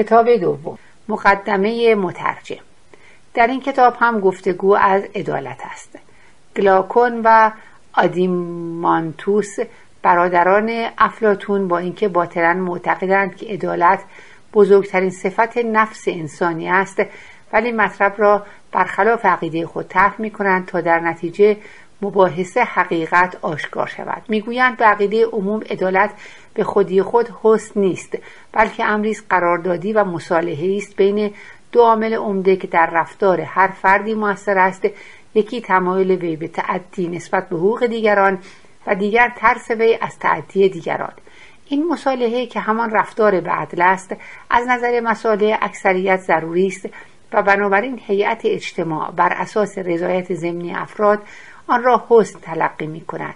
کتاب دوم مقدمه مترجم. در این کتاب هم گفتگو از عدالت است. گلاکون و آدیمانتوس برادران افلاتون با اینکه باطلا معتقدند که عدالت بزرگترین صفت نفس انسانی است ولی مطلب را برخلاف عقیده خود طرح می کنند تا در نتیجه مباحث حقیقت آشکار شود. می‌گویند به عقیده عموم عدالت به خودی خود حسن نیست بلکه امری قراردادی و مصالحه است. بین دو عامل عمده که در رفتار هر فردی موثر است یکی تمایل وی به تعدی نسبت به حقوق دیگران و دیگر ترس وی از تعدی دیگران. این مصالحه که همان رفتار به عدل است از نظر مسائل اکثریت ضروری است و بنابراین هیئت اجتماع بر اساس رضایت ضمنی افراد آن را حسن تلقی می کند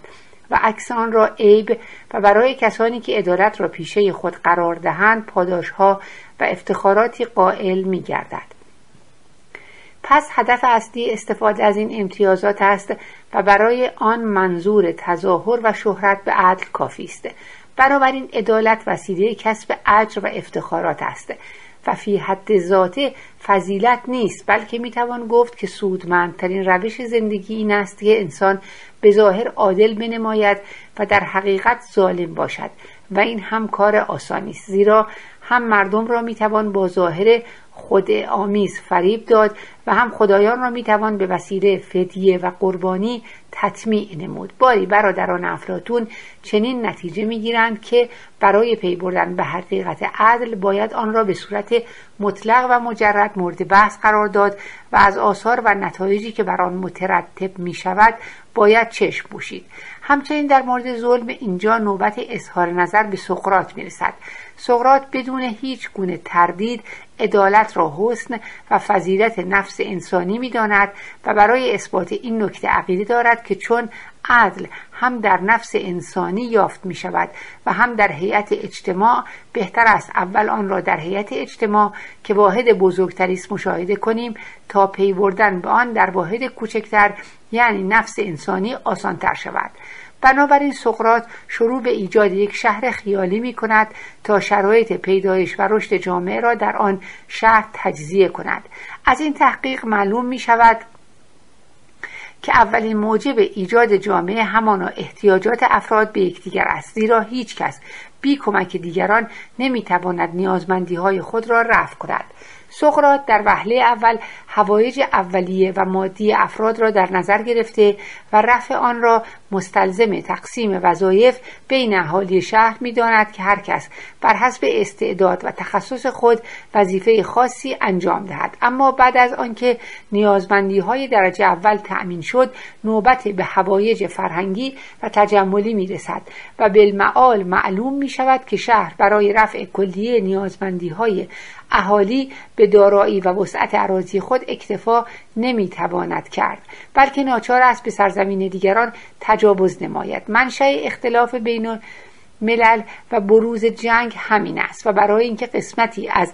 و عکس آن را عیب و برای کسانی که عدالت را پیشه خود قرار دهند پاداشها و افتخاراتی قائل می گردد. پس هدف اصلی استفاده از این امتیازات است و برای آن منظور تظاهر و شهرت به عدل کافی است بنابراین عدالت وسیله کسب اجر و افتخارات است و فی حد ذاته فضیلت نیست بلکه می‌توان گفت که سودمندترین روش زندگی این است که انسان به ظاهر عادل بنماید و در حقیقت ظالم باشد و این هم کار آسانی است. زیرا هم مردم را می‌توان با ظاهر خود آمیز فریب داد و هم خدایان را می‌توان به وسیله فدیه و قربانی تطمیع نمود. باری برادران افلاتون چنین نتیجه می‌گیرند که برای پی بردن به حقیقت عدل باید آن را به صورت مطلق و مجرد مورد بحث قرار داد و از آثار و نتایجی که بر آن مترتب می شود باید چشم پوشید. همچنین در مورد ظلم اینجا نوبت اظهار نظر به سقرات می رسد سقرات بدون هیچ گونه تردید عدالت را حسن و فضیلت نفس انسانی می داند و برای اثبات این نکته عقیده دارد که چون عدل هم در نفس انسانی یافت می شود و هم در هیئت اجتماع بهتر است اول آن را در هیئت اجتماع که واحد بزرگتری است مشاهده کنیم تا پی بردن به آن در واحد کوچکتر یعنی نفس انسانی آسانتر شود. بنابراین سقرات شروع به ایجاد یک شهر خیالی می کند تا شرایط پیدایش و رشد جامعه را در آن شهر تجزیه کند. از این تحقیق معلوم می شود که اولین موجب ایجاد جامعه همانا احتیاجات افراد به یکدیگر است زیرا هیچ کس بی کمک دیگران نمی‌تواند نیازمندی های خود را رفع کند. سقرات در وهله اول هوایج اولیه و مادی افراد را در نظر گرفته و رفع آن را مستلزم تقسیم وظایف بین اهالی شهر می‌داند که هر کس بر حسب استعداد و تخصص خود وظیفه خاصی انجام دهد. اما بعد از آنکه نیازمندی های درجه اول تأمین شد نوبت به هوایج فرهنگی و تجملی می رسد و بالمعال معلوم می شود که شهر برای رفع کلیه نیازمندی های اهالی به دارایی و وسعت عراضی خود اکتفا نمی‌تواند کرد بلکه ناچار است به سرزمین دیگران تجاوز نماید. منشأ اختلاف بین ملل و بروز جنگ همین است و برای اینکه قسمتی از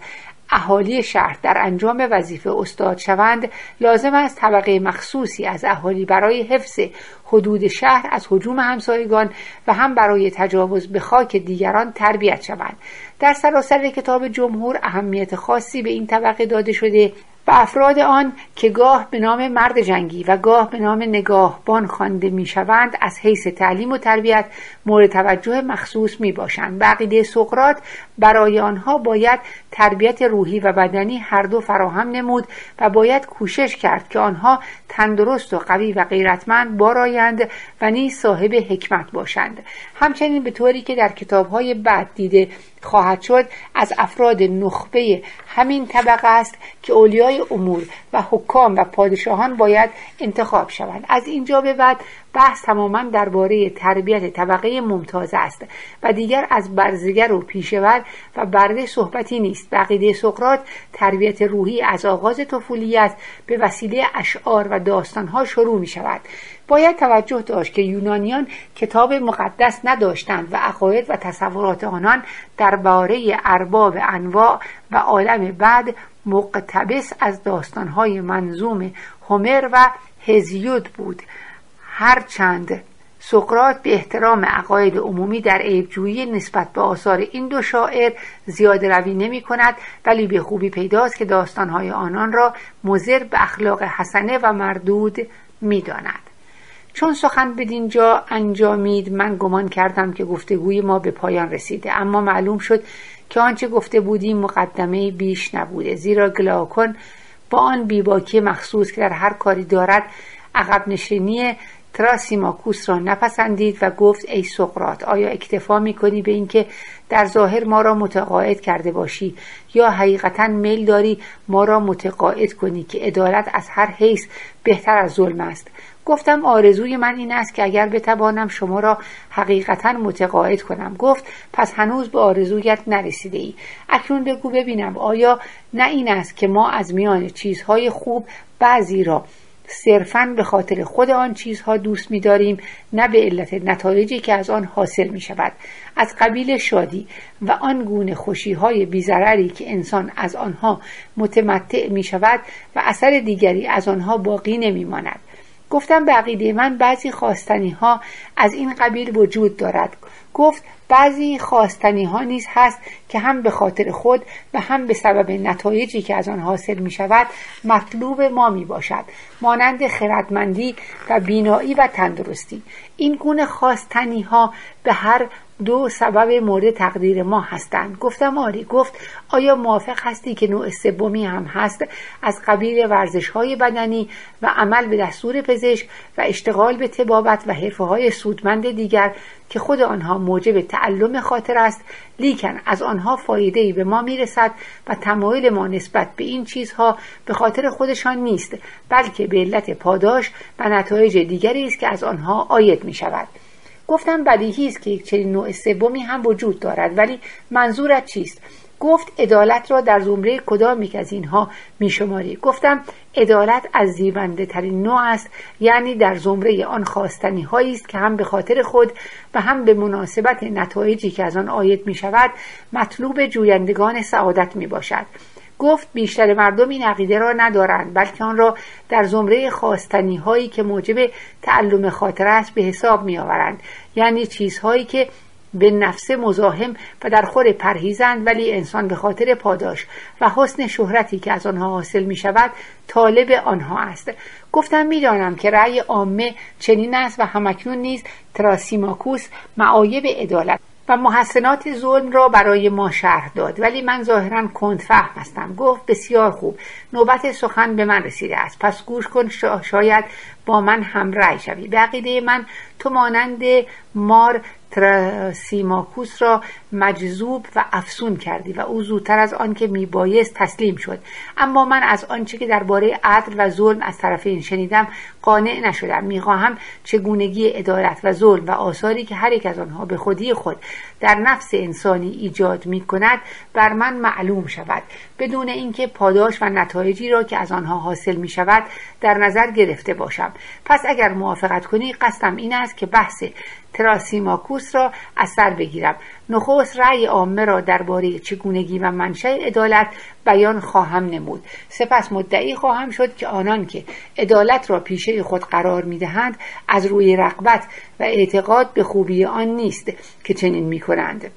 اهالی شهر در انجام وظیفه استاد شوند لازم است طبقه مخصوصی از اهالی برای حفظ حدود شهر از حجوم همسایگان و هم برای تجاوز به خاک دیگران تربیت شوند. در سراسر کتاب جمهور اهمیت خاصی به این طبقه داده شده افراد آن که گاه به نام مرد جنگی و گاه به نام نگاهبان خوانده می‌شوند از حیث تعلیم و تربیت مورد توجه مخصوص می باشند بقیده سقرات برای آنها باید تربیت روحی و بدنی هر دو فراهم نمود و باید کوشش کرد که آنها تندرست و قوی و غیرتمند بارایند و نیز صاحب حکمت باشند. همچنین به طوری که در کتابهای بعد دیده خواهد شد از افراد نخبه همین طبقه است که اولیای امور و حکام و پادشاهان باید انتخاب شوند. از اینجا به بعد بحث تماما درباره تربیت طبقه ممتاز است و دیگر از برزگر و پیشور و برده صحبتی نیست. بقیده سقرات تربیت روحی از آغاز طفولیت به وسیله اشعار و داستانها شروع می شود باید توجه داشت که یونانیان کتاب مقدس نداشتند و عقاید و تصورات آنان درباره ارباب انواع و عالم بعد مقتبس از داستانهای منظوم هومر و هزیود بود هرچند سقرات به احترام عقاید عمومی در عیبجویی نسبت به آثار این دو شاعر زیاده روی نمی کند ولی به خوبی پیداست که داستانهای آنان را مزر به اخلاق حسنه و مردود می داند. چون سخن بدین جا انجامید من گمان کردم که گفتگوی ما به پایان رسیده. اما معلوم شد که آنچه گفته بودیم مقدمه بیش نبوده. زیرا گلاکن با آن بیباکی مخصوص که در هر کاری دارد عقب نشینی تراسیماکوس را نپسندید و گفت ای سقرات آیا اکتفا می‌کنی به اینکه در ظاهر ما را متقاعد کرده باشی؟ یا حقیقتا میل داری ما را متقاعد کنی که عدالت از هر حیث بهتر از ظلم است؟ گفتم آرزوی من این است که اگر بتوانم شما را حقیقتا متقاعد کنم. گفت پس هنوز به آرزویت نرسیده ای اکنون بگو ببینم آیا نه این است که ما از میان چیزهای خوب بعضی را صرفا به خاطر خود آن چیزها دوست می‌داریم نه به علت نتایجی که از آن حاصل می شود از قبیل شادی و آن گونه خوشی های بیزرری که انسان از آنها متمتع می شود و اثر دیگری از آنها باقی نمی ماند گفتم به عقیده من بعضی خواستنی ها از این قبیل وجود دارد. گفت بعضی خواستنی ها نیز هست که هم به خاطر خود و هم به سبب نتایجی که از آن حاصل می شود مطلوب ما می باشد مانند خردمندی و بینایی و تندرستی. این گونه خواستنی ها به هر دو سبب مورد تقدیر ما هستند. گفتم آری گفت آیا موافق هستی که نوع سومی هم هست؟ از قبیل ورزش های بدنی و عمل به دستور پزشک و اشتغال به تبابت و حرفه های سودمند دیگر که خود آنها موجب تعلم خاطر است لیکن از آنها فایده ای به ما می‌رسد و تمایل ما نسبت به این چیزها به خاطر خودشان نیست بلکه به علت پاداش و نتایج دیگری است که از آنها آید می شود گفتم بدیهی است که یک چنین نوع سومی هم وجود دارد ولی منظورت چیست؟ گفت عدالت را در زمره کدام از اینها میشماری؟ گفتم عدالت از زیبنده ترین نوع است یعنی در زمره آن خواستنی هایی است که هم به خاطر خود و هم به مناسبت نتایجی که از آن آید می شود مطلوب جویندگان سعادت می باشد گفت بیشتر مردم این عقیده را ندارند بلکه آن را در زمره خواستنی هایی که موجب تعلم خاطر است به حساب می آورند یعنی چیزهایی که به نفس مزاحم و در خور پرهیزند ولی انسان به خاطر پاداش و حسن شهرتی که از آنها حاصل می شود طالب آنها است. گفتم می‌دانم که رأی عامه چنین است و همکنون نیز تراسیماکوس معایب عدالت و محسنات ظلم را برای ما شرح داد. ولی من ظاهرا کندفهم هستم. گفت بسیار خوب. نوبت سخن به من رسیده است. پس گوش کن شاید با من هم رأی شوی. به عقیده من تو مانند مار تراسیماکوس را مجذوب و افسون کردی و او زودتر از آنکه میبایست تسلیم شد. اما من از آنچه که درباره عدل و ظلم از طرفین شنیدم قانع نشدم. می‌خواهم چگونگی عدالت و ظلم و آثاری که هر یک از آنها به خودی خود در نفس انسانی ایجاد می کند بر من معلوم شود. بدون اینکه پاداش و نتایجی را که از آنها حاصل می شود در نظر گرفته باشم. پس اگر موافقت کنی قصدم این است که بحث تراسیماکوس را از سر بگیرم. نخست رأی عامه را درباره چگونگی و منشأ عدالت بیان خواهم نمود. سپس مدعی خواهم شد که آنان که عدالت را پیشه خود قرار می‌دهند از روی رغبت و اعتقاد به خوبی آن نیست که چنین می‌کنند.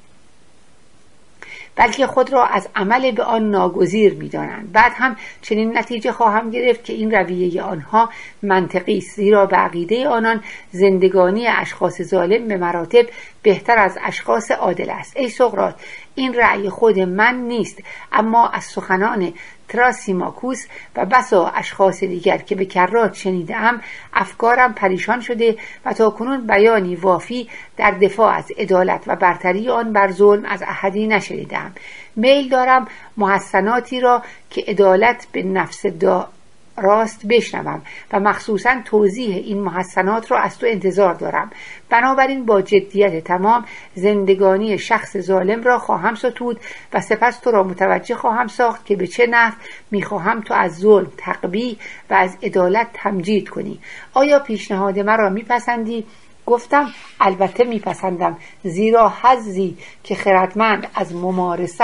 بلکه خود را از عمل به آن ناگزیر می‌دانند. بعد هم چنین نتیجه خواهم گرفت که این رویه آنها منطقی است زیرا به عقیده آنان زندگانی اشخاص ظالم به مراتب بهتر از اشخاص عادل است. ای سقرات این رأی خود من نیست اما از سخنان تراسیماکوس و بسا اشخاص دیگر که به کرات شنیدم افکارم پریشان شده و تا کنون بیانی وافی در دفاع از عدالت و برتری آن بر ظلم از احدی نشنیدم میل دارم محسناتی را که عدالت به نفس دا راست بشنوم و مخصوصا توضیح این محسنات را از تو انتظار دارم. بنابراین با جدیت تمام زندگانی شخص ظالم را خواهم ستود و سپس تو را متوجه خواهم ساخت که به چه نحو می‌خواهم تو از ظلم تقبی و از عدالت تمجید کنی. آیا پیشنهاد مرا میپسندی؟ گفتم البته میپسندم زیرا حزی که خردمند از ممارست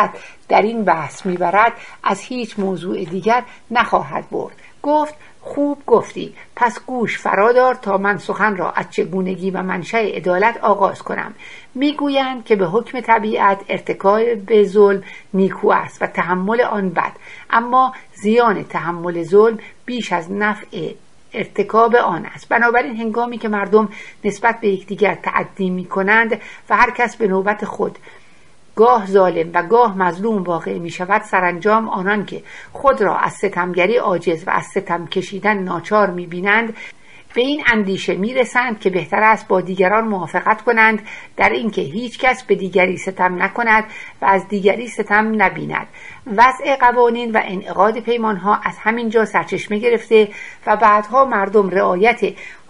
در این بحث می‌برد از هیچ موضوع دیگر نخواهد برد. گفت خوب گفتی. پس گوش فرادار تا من سخن را از چگونگی و منشأ عدالت آغاز کنم. می‌گویند که به حکم طبیعت ارتکاب به ظلم نیکو است و تحمل آن بد. اما زیان تحمل ظلم بیش از نفع ارتکاب آن است. بنابراین هنگامی که مردم نسبت به یکدیگر تعدی می کنند و هر کس به نوبت خود گاه ظالم و گاه مظلوم واقع می شود سرانجام آنان که خود را از ستمگری عاجز و از ستم کشیدن ناچار می بینند به این اندیشه می رسند که بهتر است با دیگران موافقت کنند در اینکه هیچ کس به دیگری ستم نکند و از دیگری ستم نبیند. وضع قوانین و انعقاد پیمان ها از همینجا سرچشمه گرفته و بعدها مردم رعایت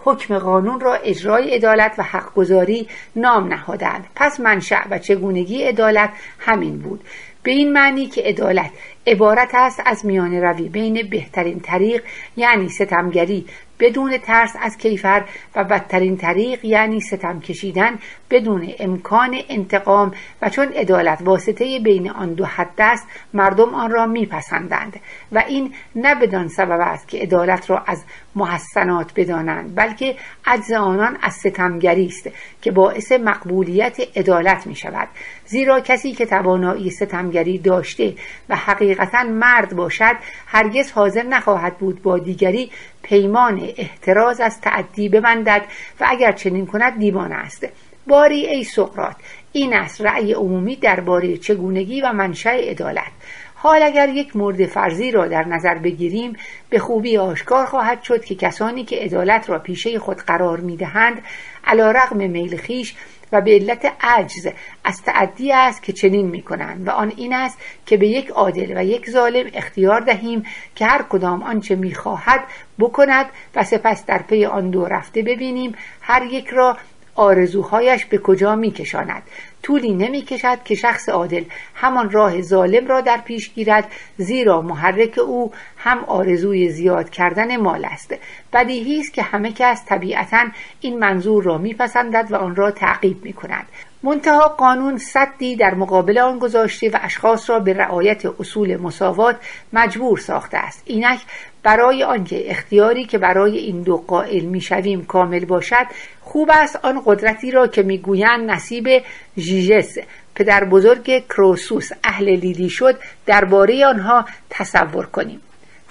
حکم قانون را اجرای عدالت و حقگذاری نام نهادند. پس منشأ و چگونگی عدالت همین بود. به این معنی که عدالت عبارت است از میان روی بین بهترین طریق یعنی ستمگری بدون ترس از کیفر و بدترین طریق یعنی ستم کشیدن بدون امکان انتقام و چون عدالت واسطه بین آن دو حد است مردم آن را میپسندند و این نه بدان سبب است که عدالت را از محسنات بدانند بلکه عجز آنان از ستمگری است که باعث مقبولیت عدالت می شود زیرا کسی که توانایی ستمگری داشته و حقیقتا مرد باشد هرگز حاضر نخواهد بود با دیگری پیمان احتراز از تعدی ببندد و اگر چنین کند دیوانه است. باری ای سقرات این است رأی عمومی درباره چگونگی و منشأ عدالت. حال اگر یک مورد فرضی را در نظر بگیریم به خوبی آشکار خواهد شد که کسانی که عدالت را پیشه خود قرار می‌دهند علا رغم میل خیش و به علت عجز از تعدی است که چنین می کنند و آن این است که به یک عادل و یک ظالم اختیار دهیم که هر کدام آنچه می خواهد بکند و سپس در پی آن دو رفته ببینیم هر یک را آرزوهایش به کجا می کشاند طولی نمی کشد که شخص عادل همان راه ظالم را در پیش گیرد زیرا محرک او هم آرزوی زیاد کردن مال است. بدیهی است که همه کس طبیعتا این منظور را میپسندد و آن را تعقیب می کند منتها قانون صدی در مقابل آن گذاشته و اشخاص را به رعایت اصول مساوات مجبور ساخته است. اینک برای آنکه اختیاری که برای این دو قائل می‌شویم کامل باشد خوب است آن قدرتی را که می‌گویند نصیب ژیژس پدر بزرگ کروسوس اهل لیدی شد درباره آنها تصور کنیم.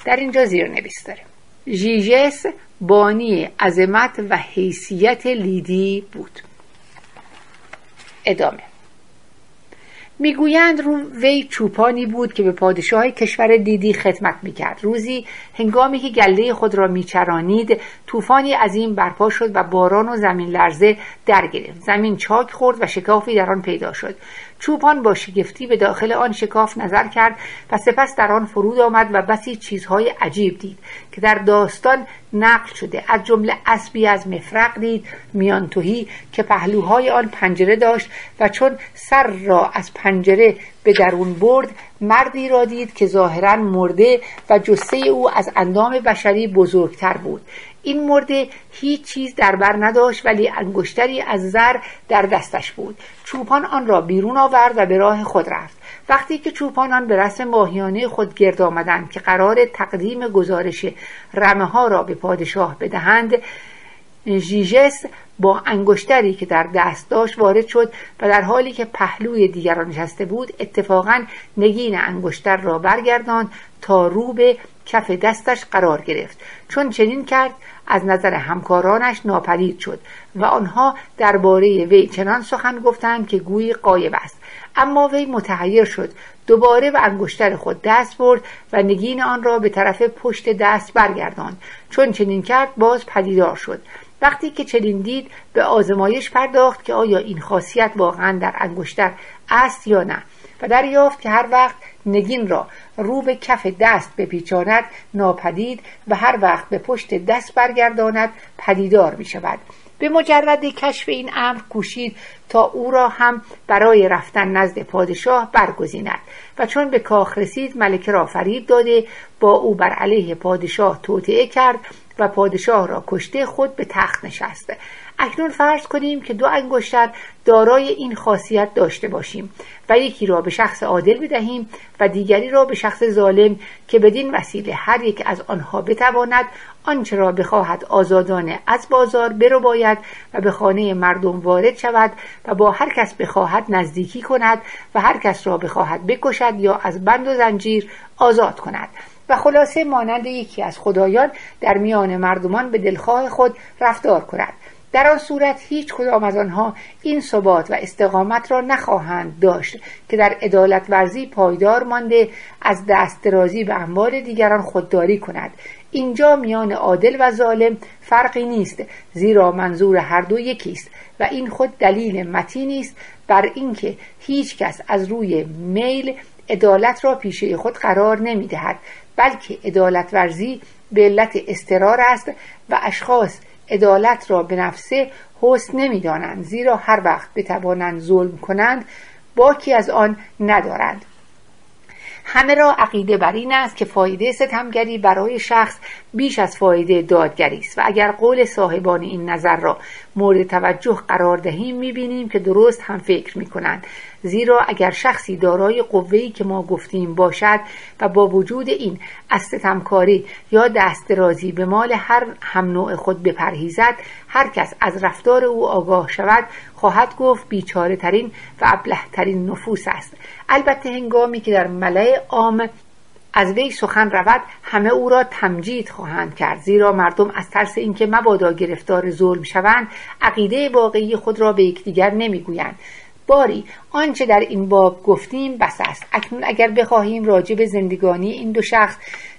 در اینجا زیر نویس داریم. ژیژس بانی عظمت و حیثیت لیدی بود. ادامه. می‌گویند رو وی چوپانی بود که به پادشاه کشور دیدی خدمت می‌کرد. روزی هنگامی که گله خود را میچرانید طوفانی عظیم برپا شد و باران و زمین لرزه در گرفت زمین چاک خورد و شکافی در آن پیدا شد. چوپان با شگفتی به داخل آن شکاف نظر کرد و سپس در آن فرود آمد و بسی چیزهای عجیب دید که در داستان نقل شده. از جمله اسبی از مفرق دید میانتوهی که پهلوهای آن پنجره داشت و چون سر را از پنجره به درون برد مردی را دید که ظاهرا مرده و جسه او از اندام بشری بزرگتر بود. این مرده هیچ چیز در بر نداشت ولی انگشتری از زر در دستش بود. چوپان آن را بیرون آورد و به راه خود رفت. وقتی که چوپانان به رسم ماهیانه خود گرد آمدند که قرار تقدیم گزارش رمه ها را به پادشاه بدهند ژیژس با انگشتری که در دست داشت وارد شد و در حالی که پهلوی دیگران نشسته بود اتفاقا نگین انگشتر را برگرداند تا رو به کف دستش قرار گرفت. چون چنین کرد از نظر همکارانش ناپدید شد و آنها درباره وی چنان سخن گفتند که گویی قایب است. اما وی متحیر شد. دوباره به انگشتر خود دست برد و نگین آن را به طرف پشت دست برگرداند. چون چنین کرد باز پدیدار شد. وقتی که چنین دید به آزمایش پرداخت که آیا این خاصیت واقعا در انگشتر است یا نه. و دریافت که هر وقت نگین را. رو به کف دست بپیچاند ناپدید و هر وقت به پشت دست برگرداند پدیدار می شود به مجرد کشف این امر کوشید تا او را هم برای رفتن نزد پادشاه برگزیند. و چون به کاخ رسید ملکه را فریب داده با او بر علیه پادشاه توطعه کرد و پادشاه را کشته خود به تخت نشست. اکنون فرض کنیم که دو انگشتر دارای این خاصیت داشته باشیم و یکی را به شخص عادل بدهیم و دیگری را به شخص ظالم که بدین وسیله هر یک از آنها بتواند آنچه را بخواهد آزادانه از بازار برو باید و به خانه مردم وارد شود و با هر کس بخواهد نزدیکی کند و هر کس را بخواهد بکشد یا از بند و زنجیر آزاد کند. و خلاصه مانند یکی از خدایان در میان مردمان به دلخواه خود رفتار کند. در آن صورت هیچ کدام از آنها این ثبات و استقامت را نخواهند داشت که در عدالت ورزی پایدار مانده از دست درازی به اموال دیگران خودداری کند. اینجا میان عادل و ظالم فرقی نیست زیرا منظور هر دو یکی است و این خود دلیل متینی است بر اینکه هیچ کس از روی میل عدالت را پیشه خود قرار نمی دهد بلکه عدالت ورزی به علت استرار است و اشخاص عدالت را به نفسه حسن نمی‌دانند زیرا هر وقت بتوانند ظلم کنند باکی از آن ندارند. همه را عقیده بر این است که فایده ستمگری برای شخص بیش از فایده دادگری است و اگر قول صاحبان این نظر را مورد توجه قرار دهیم می‌بینیم که درست هم فکر می‌کنند. زیرا اگر شخصی دارای قوه‌ای که ما گفتیم باشد و با وجود این از ستمکاری یا دست درازی به مال هر هم نوع خود بپرهیزد هر کس از رفتار او آگاه شود خواهد گفت بیچاره ترین و ابله ترین نفوس است. البته هنگامی که در ملع عام از وی سخن رود همه او را تمجید خواهند کرد. زیرا مردم از ترس اینکه مبادا گرفتار ظلم شوند عقیده واقعی خود را به یکدیگر نمی‌گویند. باری. آنچه در این باب گفتیم بس است. اکنون اگر بخواهیم راجع به زندگانی این دو شخص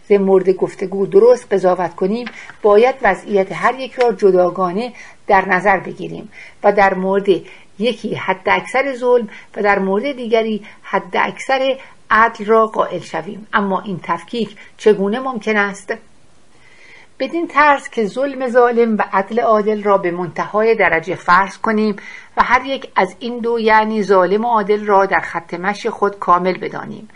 ز مورد گفتگو درست قضاوت کنیم باید وضعیت هر یک را جداگانه در نظر بگیریم و در مورد یکی حد اکثر ظلم و در مورد دیگری حد اکثر عدل را قائل شویم. اما این تفکیک چگونه ممکن است؟ بدین طرز که ظلم ظالم و عدل عادل را به منتهای درجه فرض کنیم و هر یک از این دو یعنی ظالم و عادل را در خط مشی خود کامل بدانیم.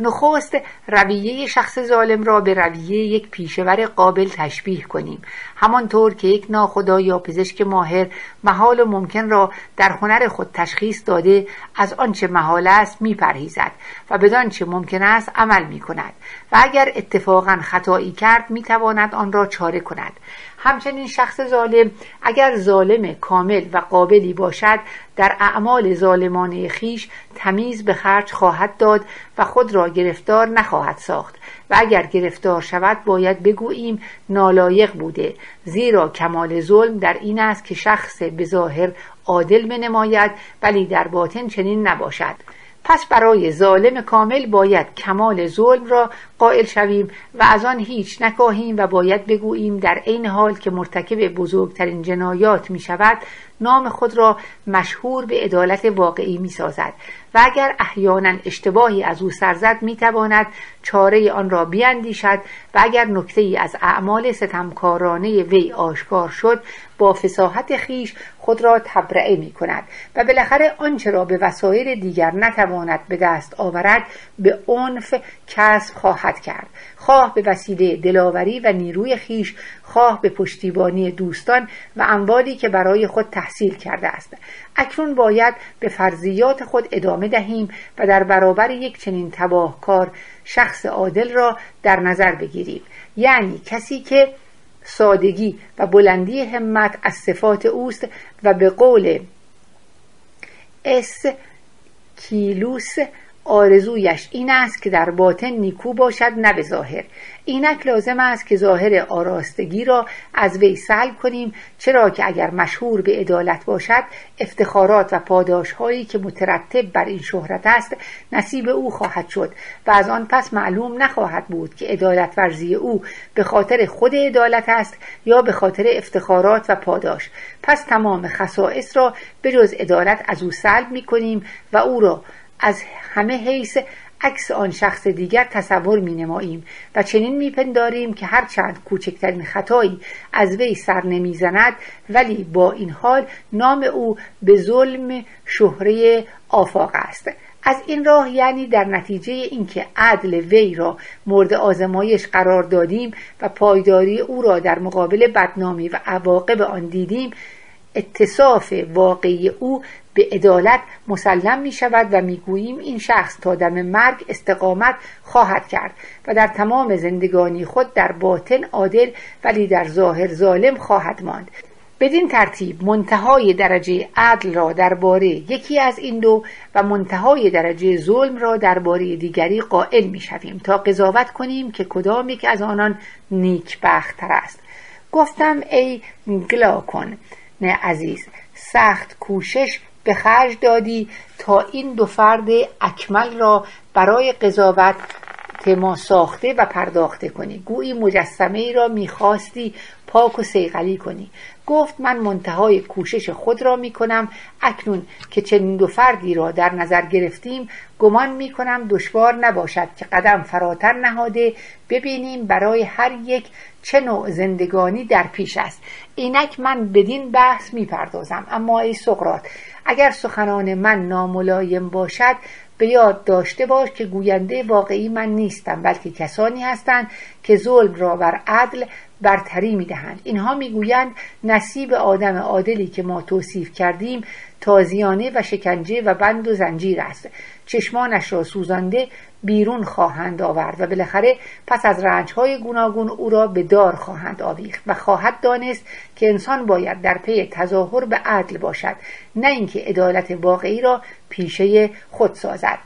نخست رویه شخص ظالم را به رویه یک پیشور قابل تشبیه کنیم. همانطور که یک ناخدا یا پزشک ماهر محال و ممکن را در هنر خود تشخیص داده از آنچه محال است میپرهیزد و بدانچه ممکن است عمل می کند و اگر اتفاقا خطایی کرد می‌تواند آن را چاره کند. همچنین شخص ظالم اگر ظالم کامل و قابلی باشد در اعمال ظالمانه خیش تمیز به خرج خواهد داد و خود را گرفتار نخواهد ساخت. و اگر گرفتار شود باید بگوییم نالایق بوده. زیرا کمال ظلم در این است که شخص به ظاهر عادل بنماید ولی در باطن چنین نباشد. پس برای ظالم کامل باید کمال ظلم را قائل شویم و از آن هیچ نکاهیم و باید بگوییم در عین حال که مرتکب بزرگترین جنایات می شود نام خود را مشهور به عدالت واقعی می سازد و اگر احیانا اشتباهی از او سرزد می تواند چاره آن را بیاندیشد و اگر نکته ای از اعمال ستمکارانه وی آشکار شد با فساحت خیش خود را تبرعه می کند و بالاخره آنچه را به وسایل دیگر نتواند به دست آورد به عنف کسب خواهد کرد. خواه به وسیله دلاوری و نیروی خیش خواه به پشتیبانی دوستان و اموالی که برای خود تحصیل کرده است. اکنون باید به فرضیات خود ادامه دهیم و در برابر یک چنین تباهکار شخص عادل را در نظر بگیریم. یعنی کسی که سادگی و بلندی همت از صفات اوست و به قول اس کیلوس آرزویش این است که در باطن نیکو باشد نه به ظاهر. اینک لازم است که ظاهر آراستگی را از وی سلب کنیم چرا که اگر مشهور به عدالت باشد افتخارات و پاداش هایی که مترتب بر این شهرت است نصیب او خواهد شد و از آن پس معلوم نخواهد بود که عدالت ورزی او به خاطر خود عدالت است یا به خاطر افتخارات و پاداش. پس تمام خصائص را به جز عدالت از او سلب می کنیم و او را از همه حیث عکس آن شخص دیگر تصور می نماییم و چنین می پنداریم که هرچند کوچکترین خطایی از وی سر نمی‌زند ولی با این حال نام او به ظلم شهره آفاق است. از این راه یعنی در نتیجه اینکه عدل وی را مورد آزمایش قرار دادیم و پایداری او را در مقابل بدنامی و عواقب آن دیدیم اتصاف واقعی او به عدالت مسلم می شود و می گوییم این شخص تا دم مرگ استقامت خواهد کرد و در تمام زندگانی خود در باطن عادل ولی در ظاهر ظالم خواهد ماند. بدین ترتیب منتهای درجه عدل را درباره یکی از این دو و منتهای درجه ظلم را درباره دیگری قائل می شویم تا قضاوت کنیم که کدام یک از آنان نیکبختتر است. گفتم ای گلاکن نه عزیز سخت کوشش به خرج دادی تا این دو فرد اکمل را برای قضاوت ما ساخته و پرداخته کنی. گویی مجسمه ای را می‌خواستی پاک و سیغلی کنی. گفت من منتهای کوشش خود را می کنم اکنون که چنین دو فردی را در نظر گرفتیم گمان می کنم دشوار نباشد که قدم فراتر نهاده. ببینیم برای هر یک چه نوع زندگانی در پیش است. اینک من بدین بحث می پردازم اما ای سقرات اگر سخنان من ناملایم باشد به یاد داشته باش که گوینده واقعی من نیستم بلکه کسانی هستند که ظلم را بر عدل برتری می‌دهند. اینها می‌گویند نصیب آدم عادلی که ما توصیف کردیم تازیانه و شکنجه و بند و زنجیر است. چشمانش را سوزانده بیرون خواهند آورد و بالاخره پس از رنجهای گوناگون او را به دار خواهند آویخت و خواهد دانست که انسان باید در پی تظاهر به عدل باشد نه اینکه عدالت واقعی را پیشه خود سازد.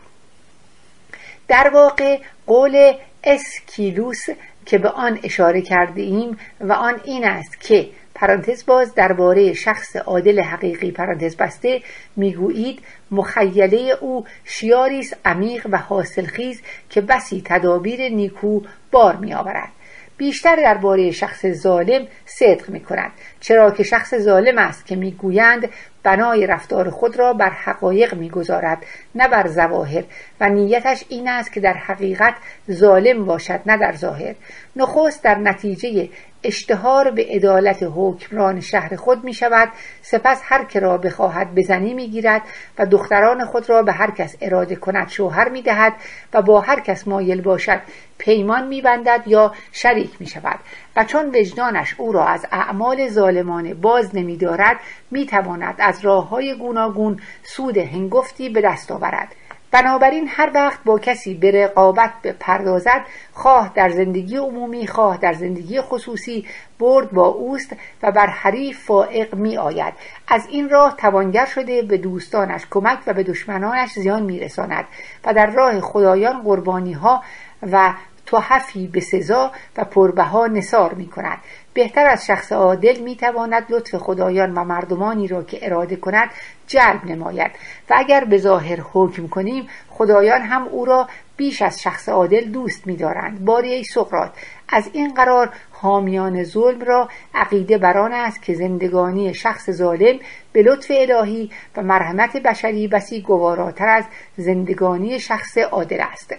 در واقع قول اسکیلوس که به آن اشاره کرده ایم و آن این است که پرانتز باز درباره شخص عادل حقیقی پرانتز بسته می‌گویید مخیله او شیاری است عمیق و حاصلخیز که بسی تدابیر نیکو بار میآورد. بیشتر درباره شخص ظالم صدق می کند چرا که شخص ظالم است که می‌گویند بنای رفتار خود را بر حقایق می‌گذارد نه بر زواهر و نیتش این است که در حقیقت ظالم باشد نه در ظاهر. نخست در نتیجه اشتهار به عدالت حکمران شهر خود می شود سپس هر که را بخواهد بزنی می گیرد و دختران خود را به هر کس اراده کند شوهر می دهد و با هر کس مایل باشد پیمان می بندد یا شریک می شود و چون وجدانش او را از اعمال ظالمانه باز نمی دارد می تواند از راه های گوناگون سود هنگفتی به دست آورد. بنابراین هر وقت با کسی به رقابت بپردازد خواه در زندگی عمومی خواه در زندگی خصوصی برد با اوست و بر حریف فائق می آید از این راه توانگر شده به دوستانش کمک و به دشمنانش زیان می رساند و در راه خدایان قربانی ها و توحفی به سزا و پربها نصار می کند بهتر از شخص عادل می تواند لطف خدایان و مردمانی را که اراده کند جلب نماید. و اگر به ظاهر حکم کنیم خدایان هم او را بیش از شخص عادل دوست می دارند باری ای سقرات از این قرار حامیان ظلم را عقیده بران است که زندگانی شخص ظالم به لطف الهی و مرحمت بشری بسی گواراتر از زندگانی شخص عادل است.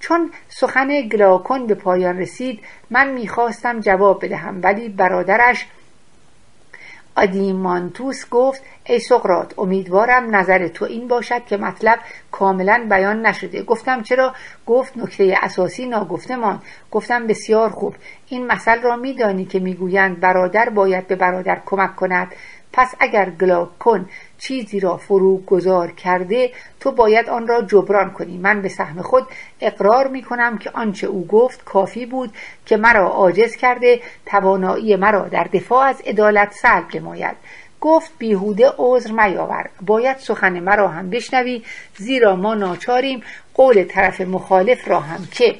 چون سخن گلاکن به پایان رسید من می‌خواستم جواب بدهم ولی برادرش آدیمانتوس گفت ای سقرات امیدوارم نظر تو این باشد که مطلب کاملا بیان نشده. گفتم چرا؟ گفت نکته اساسی ناگفته مان گفتم بسیار خوب. این مثل را میدانی که می‌گویند برادر باید به برادر کمک کند. پس اگر گلاکن چیزی را فرو گذار کرده تو باید آن را جبران کنی. من به سهم خود اقرار می کنم که آنچه او گفت کافی بود که مرا عاجز کرده توانایی مرا در دفاع از عدالت سلب نماید. گفت بیهوده عذر میاور باید سخن مرا هم بشنوی زیرا ما ناچاریم قول طرف مخالف را هم که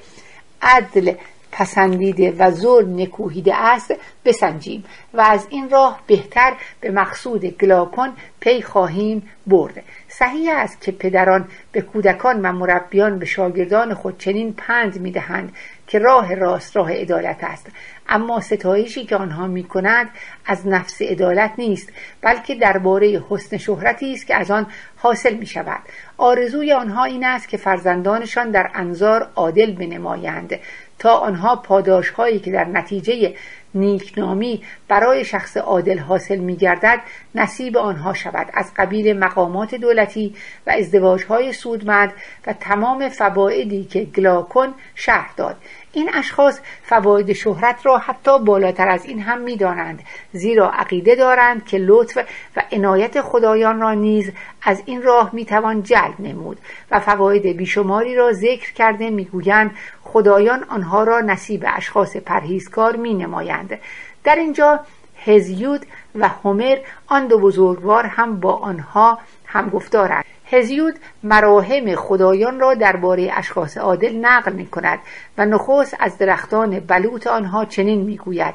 عدل پسندیده و ظلم نکوهیده است بسنجیم و از این راه بهتر به مقصود گلاکن پی خواهیم برد. صحیح است که پدران به کودکان و مربیان به شاگردان خود چنین پند می‌دهند که راه راست راه عدالت است. اما ستایشی که آنها می کنند از نفس عدالت نیست بلکه درباره حسن شهرتی است که از آن حاصل می شود آرزوی آنها این است که فرزندانشان در انظار عادل بنمایند. تا آنها پاداش هایی که در نتیجه نیکنامی برای شخص عادل حاصل می گردد نصیب آنها شود. از قبیل مقامات دولتی و ازدواج های سودمند و تمام فوایدی که گلاکن شهر داد. این اشخاص فواید شهرت را حتی بالاتر از این هم می‌دانند. زیرا عقیده دارند که لطف و عنایت خدایان را نیز از این راه می‌توان جلب نمود و فواید بیشماری را ذکر کرده می‌گویند خدایان آنها را نصیب اشخاص پرهیزکار می نمایند در اینجا هزیود و همر آن دو بزرگوار هم با آنها هم گفتارند هزیود مراهم خدایان را درباره اشخاص عادل نقل می کند و نخست از درختان بلوط آنها چنین می گوید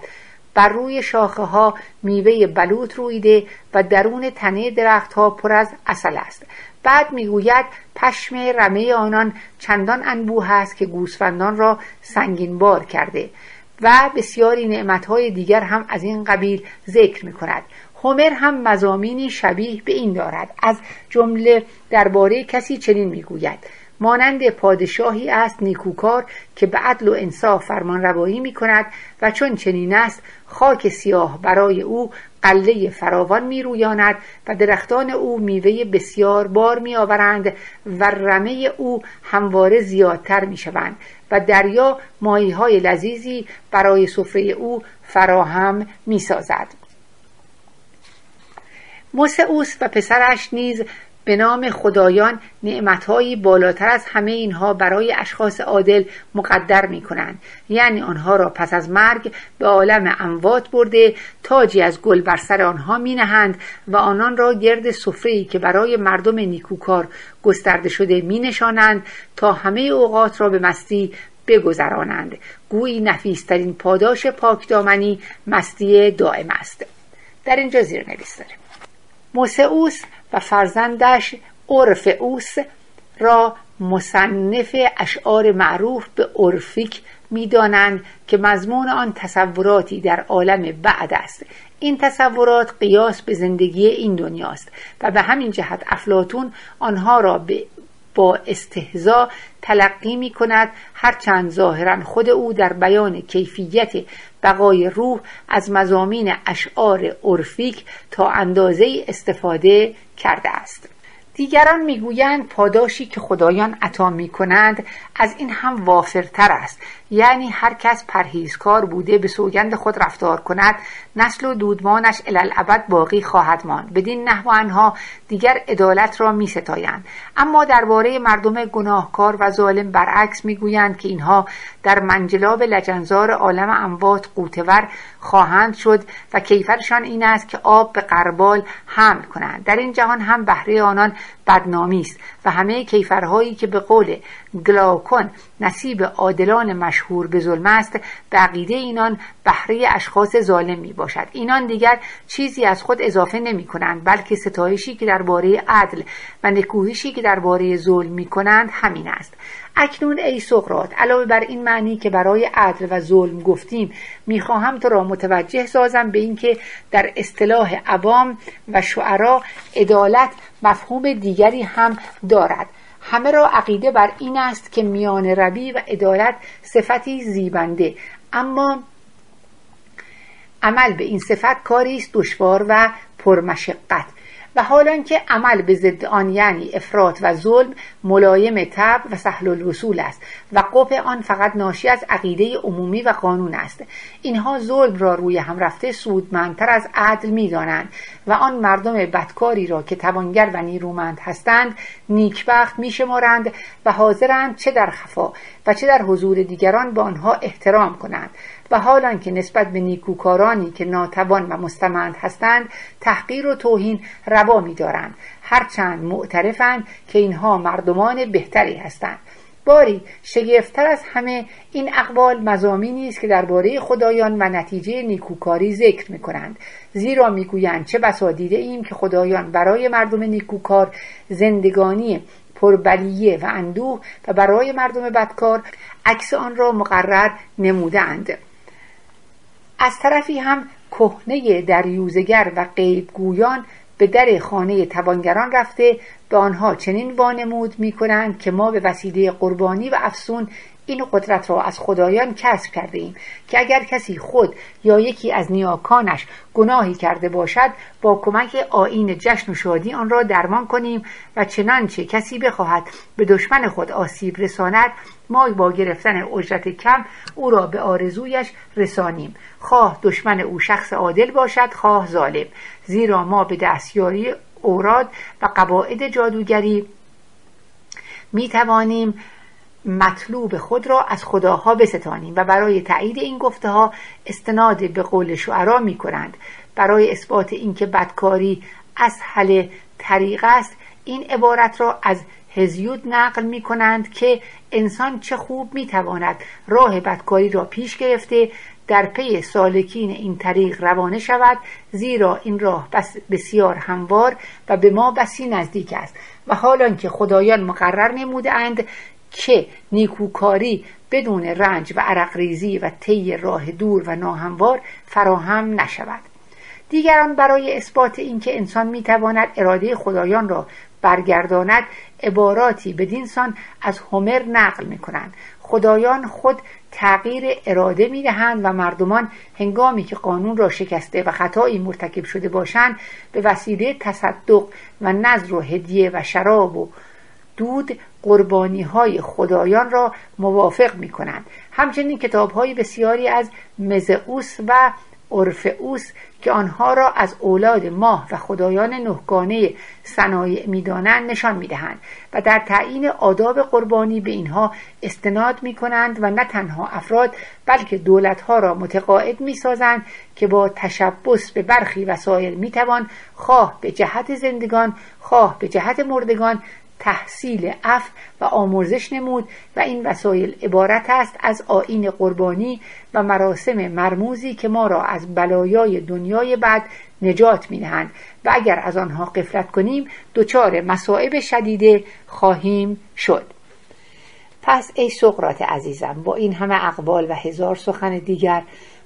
بر روی شاخه ها میوه بلوط رویده و درون تنه درختها پر از اصل است. بعد می‌گوید پشم رمه آنان چندان انبوه است که گوسفندان را سنگین بار کرده و بسیاری نعمتهای دیگر هم از این قبیل ذکر می کند هومر هم مزامینی شبیه به این دارد از جمله درباره کسی چنین می‌گوید مانند پادشاهی است نیکوکار که به عدل و انصاف فرمان روایی می کند و چون چنین است خاک سیاه برای او قله فراوان می رویاند و درختان او میوه بسیار بار می آورند و رمه او همواره زیادتر می شوند و دریا ماهی های لذیذی برای سفره او فراهم می سازد. موسعوس و پسرش نیز به نام خدایان نعمتهایی بالاتر از همه اینها برای اشخاص عادل مقدر می کنند یعنی آنها را پس از مرگ به عالم اموات برده تاجی از گل بر سر آنها می نهند و آنان را گرد صفری که برای مردم نیکوکار گسترده شده می نشانند تا همه اوقات را به مستی بگذرانند. گویی نفیسترین پاداش پاکدامنی مستی دائم است. در اینجا زیر نویس موسعوس و فرزندش اورفئوس را مصنف اشعار معروف به اورفیک می‌دانند که مضمون آن تصوراتی در عالم بعد است. این تصورات قیاس به زندگی این دنیاست و به همین جهت افلاتون آنها را به با استهزا تلقی می کند هرچند ظاهرا خود او در بیان کیفیت بقای روح از مزامین اشعار عرفیک تا اندازه استفاده کرده است. دیگران می‌گویند پاداشی که خدایان عطا می کنند از این هم وافرتر است. یعنی هر کس پرهیزکار بوده به سوگند خود رفتار کند نسل و دودمانش الالعبد باقی خواهد ماند. بدین نحو انها دیگر عدالت را می ستایند اما درباره مردم گناهکار و ظالم برعکس می‌گویند که اینها در منجلاب لجنزار عالم اموات قوتور خواهند شد و کیفرشان این است که آب به قربال حمل کنند. در این جهان هم بهره آنان بدنامی است و همه کیفرهایی که به قول گلاکن نصیب عادلان مشهور به ظلم است. به عقیده اینان بهره اشخاص ظالم می باشد. اینان دیگر چیزی از خود اضافه نمی کنند بلکه ستایشی که درباره عدل و نکوهشی که درباره ظلم می کنند همین است. اکنون ای سقرات علاوه بر این معنی که برای عدل و ظلم گفتیم می‌خواهم تو را متوجه سازم به اینکه در اصطلاح عوام و شعرا عدالت مفهوم دیگری هم دارد. همه را عقیده بر این است که میان روی و عدالت صفتی زیبنده. اما عمل به این صفت کاری است دشوار و پرمشقت. و حالا که عمل به ضد آن یعنی افراط و ظلم ملایم تب و سهل الوصول است و قبح آن فقط ناشی از عقیده عمومی و قانون است. اینها ظلم را روی هم رفته سودمندتر از عدل می‌دانند و آن مردم بدکاری را که توانگر و نیرومند هستند نیکبخت میشمارند و حاضرند چه در خفا و چه در حضور دیگران به آنها احترام کنند. و حالا که نسبت به نیکوکارانی که ناتوان و مستمند هستند تحقیر و توهین روا میدارند. هرچند معترفند که اینها مردمان بهتری هستند. باری شگفتتر از همه این اقوال مزامینی است که درباره خدایان و نتیجه نیکوکاری ذکر می کنند زیرا می‌گویند چه بسا دیده ایم که خدایان برای مردم نیکوکار زندگانی پربلیه و اندوه و برای مردم بدکار عکس آن را مقرر نمودند از طرفی هم کهنه دریوزگر و غیبگویان به در خانه توانگران رفته به آنها چنین وانمود می کنند که ما به وسیله قربانی و افسون این قدرت را از خدایان کسب کرده ایم که اگر کسی خود یا یکی از نیاکانش گناهی کرده باشد با کمک آین جشن و شادی آن را درمان کنیم و چنانچه کسی بخواهد به دشمن خود آسیب رساند ما با گرفتن اجرت کم او را به آرزویش رسانیم. خواه دشمن او شخص عادل باشد خواه ظالم. زیرا ما به دستیاری اوراد و قواعد جادوگری می توانیم مطلوب خود را از خداها بستانیم و برای تایید این گفته ها استناد به قول شعرا می کنند برای اثبات اینکه بدکاری اسهل طریق است این عبارت را از هزیود نقل می کنند که انسان چه خوب می تواند راه بدکاری را پیش گرفته در پی سالکین این طریق روانه شود زیرا این راه بس بسیار هموار و به ما بسی نزدیک است. و حالان که خدایان مقرر نمودند که نیکوکاری بدون رنج و عرقریزی و طی راه دور و ناهموار فراهم نشود. دیگران برای اثبات اینکه انسان می‌تواند اراده خدایان را برگرداند عباراتی بدینسان از هومر نقل می کنند خدایان خود تغییر اراده می دهند و مردمان هنگامی که قانون را شکسته و خطایی مرتکب شده باشند به وسیله تصدق و نظر و هدیه و شراب و دود قربانی های خدایان را موافق می کنند همچنین کتاب های بسیاری از مزئوس و اورفئوس که آنها را از اولاد ماه و خدایان نهگانه صنایع می‌دانند نشان می‌دهند و در تعیین آداب قربانی به اینها استناد می کنند و نه تنها افراد بلکه دولتها را متقاعد می سازند که با تشبس به برخی وسایل می توان خواه به جهت زندگان خواه به جهت مردگان تحصیل اف و آمرزش نمود و این وسایل عبارت است از آین قربانی و مراسم مرموزی که ما را از بلایای دنیای بعد نجات می‌دهند. و اگر از آنها قفلت کنیم دچار مصائب شدیده خواهیم شد. پس ای سقرات عزیزم با این همه اقوال و هزار سخن دیگر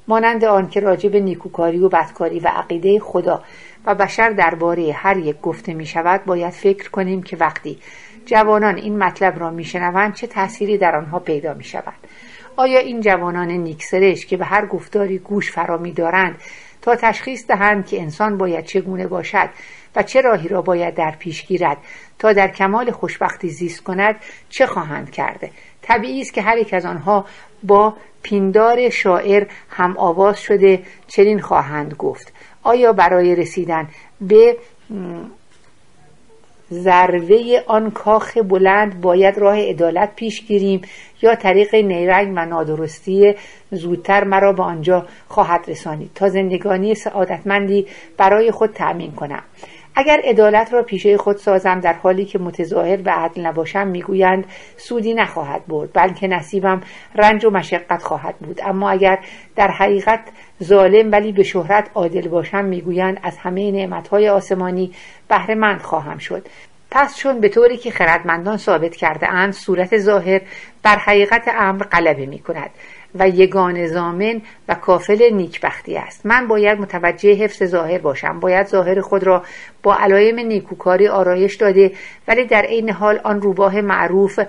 مانند آن که راجب نیکوکاری و بدکاری و عقیده خدا و بشر درباره هر یک گفته می شود باید فکر کنیم که وقتی جوانان این مطلب را میشنوند چه تأثیری در آنها پیدا می شود. آیا این جوانان نیکسرش که به هر گفتاری گوش فرا می دارند تا تشخیص دهند که انسان باید چگونه باشد و چه راهی را باید در پیش گیرد تا در کمال خوشبختی زیست کند چه خواهند کرده طبیعی است که هر یک از آنها با پیندار شاعر هم آواز شده چنین خواهند گفت. آیا برای رسیدن به ذروه آن کاخ بلند باید راه عدالت پیش گیریم یا طریق نیرنگ و نادرستی زودتر مرا به آنجا خواهد رسانید؟ تا زندگانی سعادتمندی برای خود تأمین کنم. اگر عدالت را پیشه خود سازم در حالی که متظاهر و عدل نباشم می‌گویند سودی نخواهد برد بلکه نصیبم رنج و مشقت خواهد بود. اما اگر در حقیقت ظالم ولی به شهرت عادل باشم می‌گویند از همه نعمتهای آسمانی بهره مند خواهم شد. پس چون به طوری که خردمندان ثابت کرده اند صورت ظاهر بر حقیقت امر غلبه می کند و یگان زامن و کافل نیکبختی است. من باید متوجه حفظ ظاهر باشم. باید ظاهر خود را با علایم نیکوکاری آرایش داده ولی در عین حال آن روباه معروف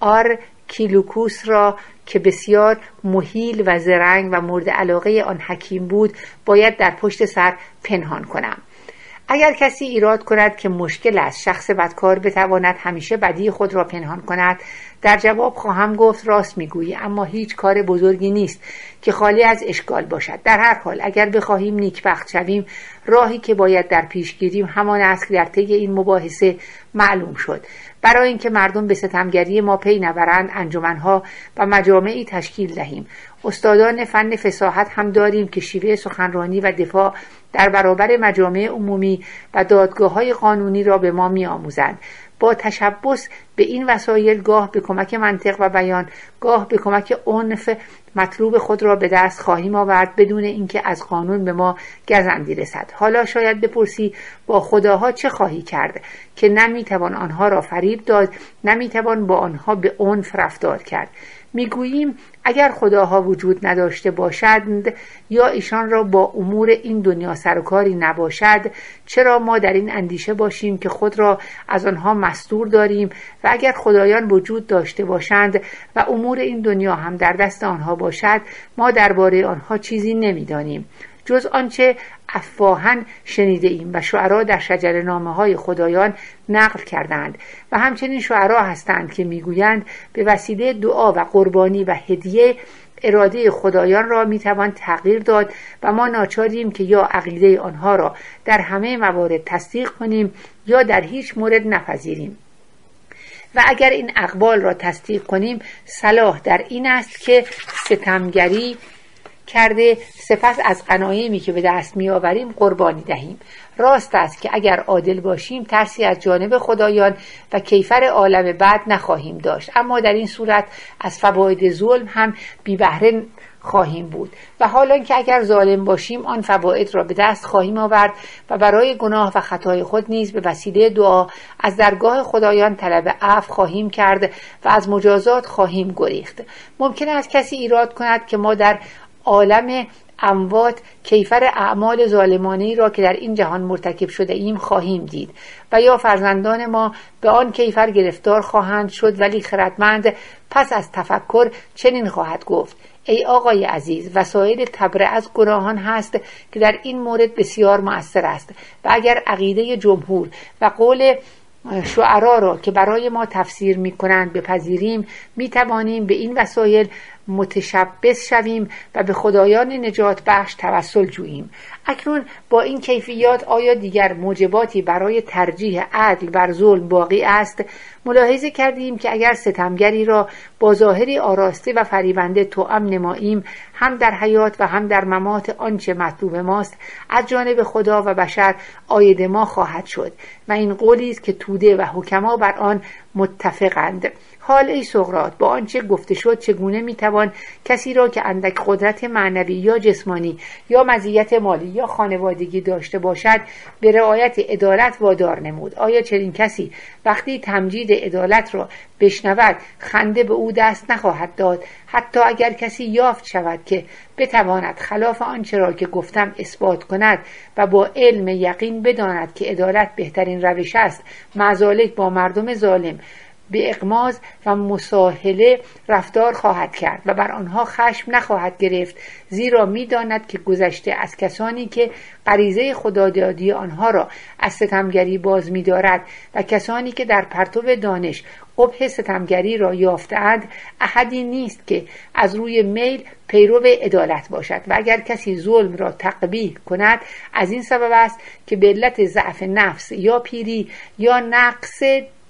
آر کیلوکوس را که بسیار محیل و زرنگ و مورد علاقه آن حکیم بود باید در پشت سر پنهان کنم. اگر کسی ایراد کند که مشکل است شخص بدکار بتواند همیشه بدی خود را پنهان کند در جواب خواهم گفت راست می‌گویی اما هیچ کار بزرگی نیست که خالی از اشکال باشد. در هر حال اگر بخواهیم نیکبخت شویم راهی که باید در پیش گیریم همان است در طی این مباحثه معلوم شد. برای اینکه مردم به ستمگری ما پی نبرند انجمنها و مجامعی تشکیل دهیم. استادان فن فساحت هم داریم که شیوه سخنرانی و دفاع در برابر مجامع عمومی و دادگاه های قانونی را به ما می آموزند. با تشبس به این وسایل گاه به کمک منطق و بیان گاه به کمک عنف مطلوب خود را به دست خواهیم آورد بدون اینکه از قانون به ما گزندی رسد. حالا شاید بپرسی با خداها چه خواهی کرد که نمی‌توان آنها را فریب داد نمی‌توان با آنها به عنف رفتار کرد. می‌گوییم اگر خداها وجود نداشته باشند یا ایشان را با امور این دنیا سرکاری نباشد چرا ما در این اندیشه باشیم که خود را از آنها مستور داریم و اگر خدایان وجود داشته باشند و امور این دنیا هم در دست آنها باشد ما درباره آنها چیزی نمی‌دانیم. جز آنچه افواهن شنیده ایم و شعرا در شجر نامه های خدایان نقل کردند و همچنین شعرا هستند که می‌گویند به وسیله دعا و قربانی و هدیه اراده خدایان را می‌توان تغییر داد و ما ناچاریم که یا عقیده آنها را در همه موارد تصدیق کنیم یا در هیچ مورد نپذیریم. و اگر این اقوال را تصدیق کنیم صلاح در این است که ستمگری کرده سپس از قنایمی که به دست میآوریم قربانی دهیم. راست است که اگر عادل باشیم ترسی از جانب خدایان و کیفر عالم بعد نخواهیم داشت. اما در این صورت از فواید ظلم هم بی بهره خواهیم بود. و حالا که اگر ظالم باشیم آن فواید را به دست خواهیم آورد و برای گناه و خطای خود نیز به وسیله دعا از درگاه خدایان طلب عفو خواهیم کرد و از مجازات خواهیم گریخت. ممکن است کسی ایراد کند که ما در عالم اموات کیفر اعمال ظالمانه را که در این جهان مرتکب شده ایم خواهیم دید. و یا فرزندان ما به آن کیفر گرفتار خواهند شد ولی خردمند پس از تفکر چنین خواهد گفت. ای آقای عزیز وسایل تبره از گناهان هست که در این مورد بسیار مؤثر است. و اگر عقیده جمهور و قول شعرا را که برای ما تفسیر می کنند بپذیریم می توانیم به این وسایل متشبس شویم و به خدایان نجات بخش توسل جوییم. اکنون با این کیفیات آیا دیگر موجباتی برای ترجیح عدل بر ظلم باقی است؟ ملاحظه کردیم که اگر ستمگری را با ظاهری آراسته و فریبنده توأم نماییم هم در حیات و هم در ممات آنچه مطلوب ماست. از جانب خدا و بشر آید ما خواهد شد و این قولی است که توده و حکما بر آن متفقند. حال ای سقرات با آنچه گفته شد چگونه می‌توان کسی را که اندک قدرت معنوی یا جسمانی یا مزیت مالی یا خانوادگی داشته باشد به رعایت عدالت وادار نمود. آیا چنین کسی وقتی تمجید عدالت را بشنود خنده به او دست نخواهد داد؟ حتی اگر کسی یافت شود که بتواند خلاف آنچه را که گفتم اثبات کند و با علم یقین بداند که عدالت بهترین روش است معزالک با مردم ظالم به اقماز و مساهله رفتار خواهد کرد و بر آنها خشم نخواهد گرفت زیرا می‌داند که گذشته از کسانی که غریزه خدادادی آنها را از ستمگری باز میدارد و کسانی که در پرتو دانش قبح ستمگری را یافتهاند احدی نیست که از روی میل پیرو عدالت باشد و اگر کسی ظلم را تقبیح کند از این سبب است که به علت ضعف نفس یا پیری یا نقص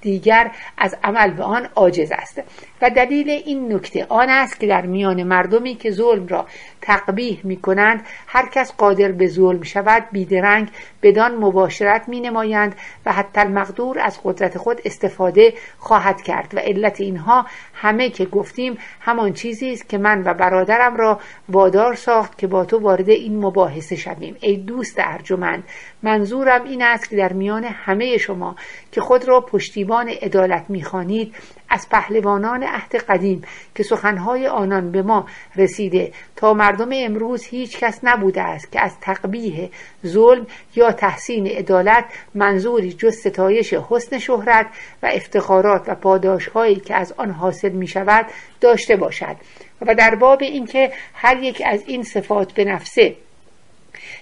دیگر از عمل به آن عاجز است. دلیل این نکته آن است که در میان مردمی که ظلم را تقبیح می کنند هر کس قادر به ظلم شود بیدرنگ بدان مباشرت می نمایند و حتی المقدور از قدرت خود استفاده خواهد کرد و علت اینها همه که گفتیم همان چیزی است که من و برادرم را وادار ساخت که با تو وارد این مباحثه شویم. ای دوست ارجمند منظورم این است که در میان همه شما که خود را پشتیبان عدالت می‌خوانید از پهلوانان عهد قدیم که سخنهای آنان به ما رسیده. تا مردم امروز هیچ کس نبوده است که از تقبیه ظلم یا تحسین عدالت منظوری جز ستایش حسن شهرت و افتخارات و پاداشهایی که از آن حاصل می شود داشته باشد. و در باب اینکه هر یک از این صفات به نفسه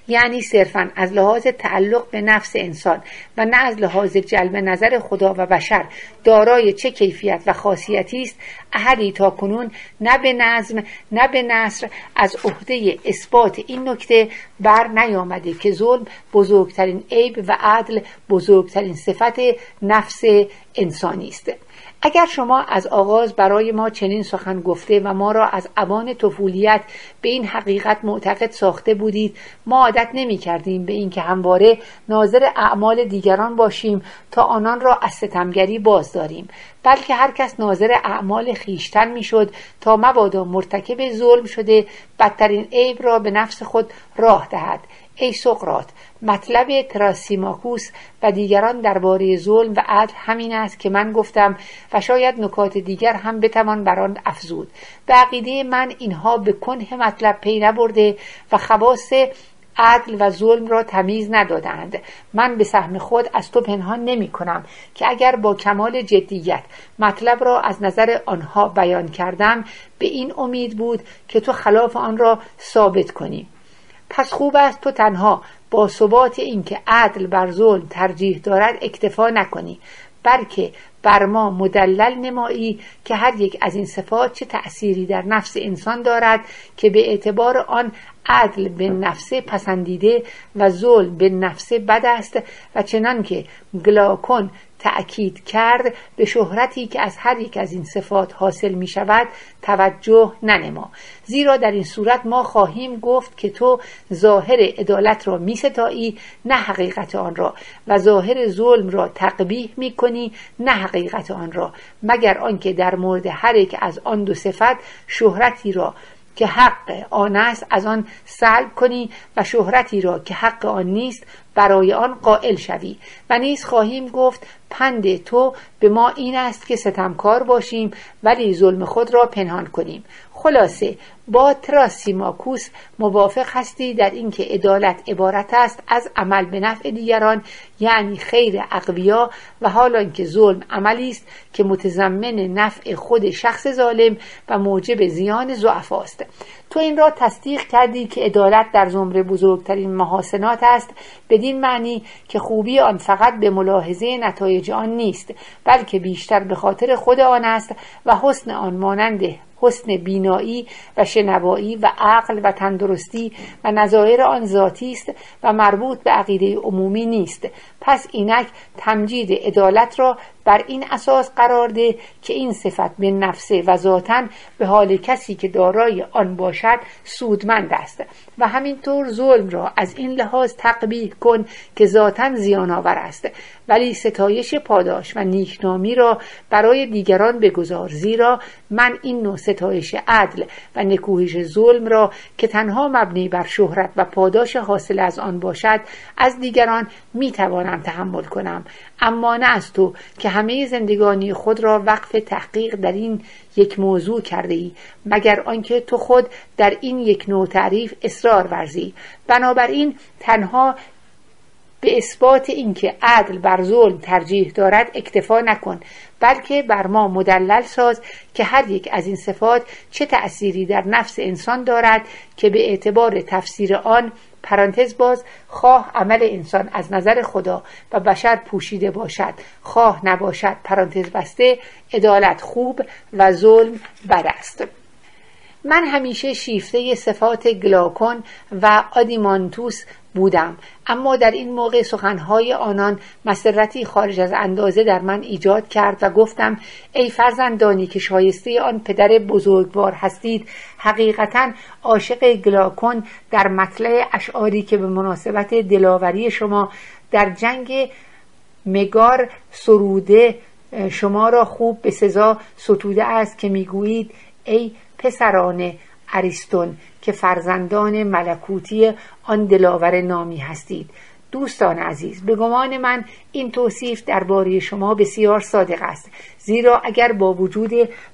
یعنی صرفا از لحاظ تعلق به نفس انسان و نه از لحاظ جلب نظر خدا و بشر. دارای چه کیفیت و خاصیتی است احدی تا کنون نه به نظم نه به نصر از عهده اثبات این نکته بر نیامده که ظلم بزرگترین عیب و عدل بزرگترین صفت نفس انسانی است. اگر شما از آغاز برای ما چنین سخن گفته و ما را از اوان طفولیت به این حقیقت معتقد ساخته بودید ما عادت نمی کردیم به اینکه همواره ناظر اعمال دیگران باشیم تا آنان را از ستمگری باز داریم بلکه هر کس ناظر اعمال خیشتن می‌شد تا مبادا مرتکب ظلم شده بدترین عیب را به نفس خود راه دهد. ای سقراط مطلب تراسیماکوس و دیگران درباره ظلم و عدل همین است که من گفتم و شاید نکات دیگر هم بتوان بر آن افزود. به عقیده من اینها به کنه مطلب پی نبرده و خواص عدل و ظلم را تمیز ندادند. من به سهم خود از تو پنهان نمی کنم که اگر با کمال جدیت مطلب را از نظر آنها بیان کردم به این امید بود که تو خلاف آن را ثابت کنی. پس خوب است تو تنها با ثبات اینکه عدل بر ظلم ترجیح دارد اکتفا نکنی بلکه بر ما مدلل نمایی که هر یک از این صفات چه تأثیری در نفس انسان دارد که به اعتبار آن عدل به نفسه پسندیده و ظلم به نفسه بد است و چنان که گلاکن تأکید کرد به شهرتی که از هر یک از این صفات حاصل می شود توجه ننما. زیرا در این صورت ما خواهیم گفت که تو ظاهر عدالت را می ستایی نه حقیقت آن را. و ظاهر ظلم را تقبیح می کنی نه حقیقت آن را. مگر آنکه در مورد هر یک از آن دو صفت شهرتی را که حق آن است از آن سلب کنی و شهرتی را که حق آن نیست برای آن قائل شوی. و نیز خواهیم گفت پند تو به ما این است که ستمکار باشیم ولی ظلم خود را پنهان کنیم. خلاصه با تراسیماکوس موافق هستی در اینکه عدالت عبارت است از عمل به نفع دیگران یعنی خیر اقویا و حالا که ظلم عملی است که متضمن نفع خود شخص ظالم و موجب زیان ضعفاست تو این را تصدیق کردی که عدالت در زمره بزرگترین محاسنات است بدین معنی که خوبی آن فقط به ملاحظه نتایج آن نیست بلکه بیشتر به خاطر خود آن است و حسن آن مانند حسن بینایی و شنوایی و عقل و تندرستی و نظایر آن ذاتی است و مربوط به عقیده عمومی نیست. پس اینک تمجید عدالت را بر این اساس قرار ده که این صفت به نفسه و ذاتا به حال کسی که دارای آن باشد سودمند است و همینطور ظلم را از این لحاظ تقبیح کن که ذاتا زیان آور است. ولی ستایش پاداش و نیکنامی را برای دیگران بگذار زیرا من این نوع ستایش عدل و نکوهش ظلم را که تنها مبنی بر شهرت و پاداش حاصل از آن باشد از دیگران می‌توانم تحمل کنم. اما نه از تو که همه زندگانی خود را وقف تحقیق در این یک موضوع کرده ای مگر آنکه تو خود در این یک نوع تعریف اصرار ورزی. بنابراین تنها به اثبات اینکه عدل بر ظلم ترجیح دارد اکتفا نکن بلکه بر ما مدلل ساز که هر یک از این صفات چه تأثیری در نفس انسان دارد که به اعتبار تفسیر آن پرانتز باز خواه عمل انسان از نظر خدا و بشر پوشیده باشد. خواه نباشد. پرانتز بسته عدالت خوب و ظلم بد است. من همیشه شیفته صفات گلاکون و آدیمانتوس بودم. اما در این موقع سخنهای آنان مسرتی خارج از اندازه در من ایجاد کرد و گفتم ای فرزندانی که شایسته آن پدر بزرگوار هستید حقیقتا عاشق گلاکون در مطلع اشعاری که به مناسبت دلاوری شما در جنگ مگار سروده شما را خوب به سزا ستوده است که می‌گویید ای پسران اریستون که فرزندان ملکوتی آن دلاور نامی هستید. دوستان عزیز به گمان من این توصیف درباره شما بسیار صادق است. زیرا اگر با وجود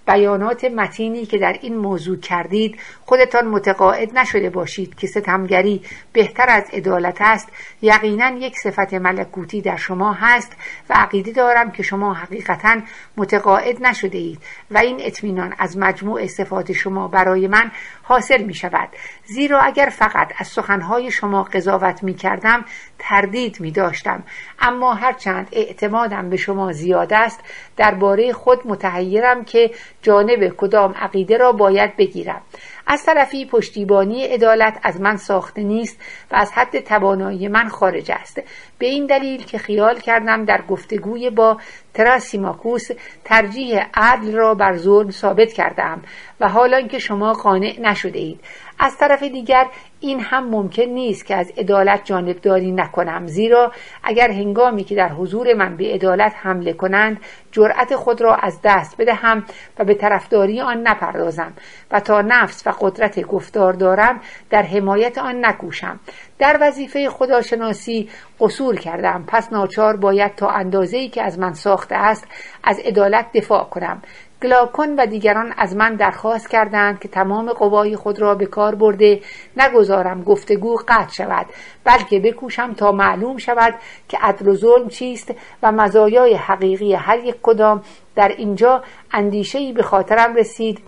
بیانات متینی که در این موضوع کردید خودتان متقاعد نشده باشید که ستمگری بهتر از عدالت است یقینا یک صفت ملکوتی در شما هست و عقیده دارم که شما حقیقتا متقاعد نشده اید و این اطمینان از مجموع صفات شما برای من حاصل می شود. زیرا اگر فقط از سخنهای شما قضاوت می کردم تردید می داشتم. اما هرچند اعتمادم به شما زیاد است درباره خود متحیرم که جانب کدام عقیده را باید بگیرم. از طرفی پشتیبانی عدالت از من ساخته نیست و از حد توانایی من خارج است. به این دلیل که خیال کردم در گفتگوی با تراسیماکوس ترجیح عدل را بر ظلم ثابت کردم و حالا که شما قانع نشده اید. از طرف دیگر این هم ممکن نیست که از عدالت جانبداری نکنم. زیرا اگر هنگامی که در حضور من به عدالت حمله کنند جرأت خود را از دست بدهم و به طرفداری آن نپردازم و تا نفس و قدرت گفتار دارم در حمایت آن نکوشم. در وظیفه خداشناسی قصور کردم. پس ناچار باید تا اندازه‌ای که از من ساخته است از عدالت دفاع کنم. گلاکن و دیگران از من درخواست کردند که تمام قوای خود را به کار برده نگذارم گفتگو قطع شود. بلکه بکوشم تا معلوم شود که عدل و ظلم چیست و مزایای حقیقی هر یک کدام در اینجا اندیشهای به خاطرم رسید.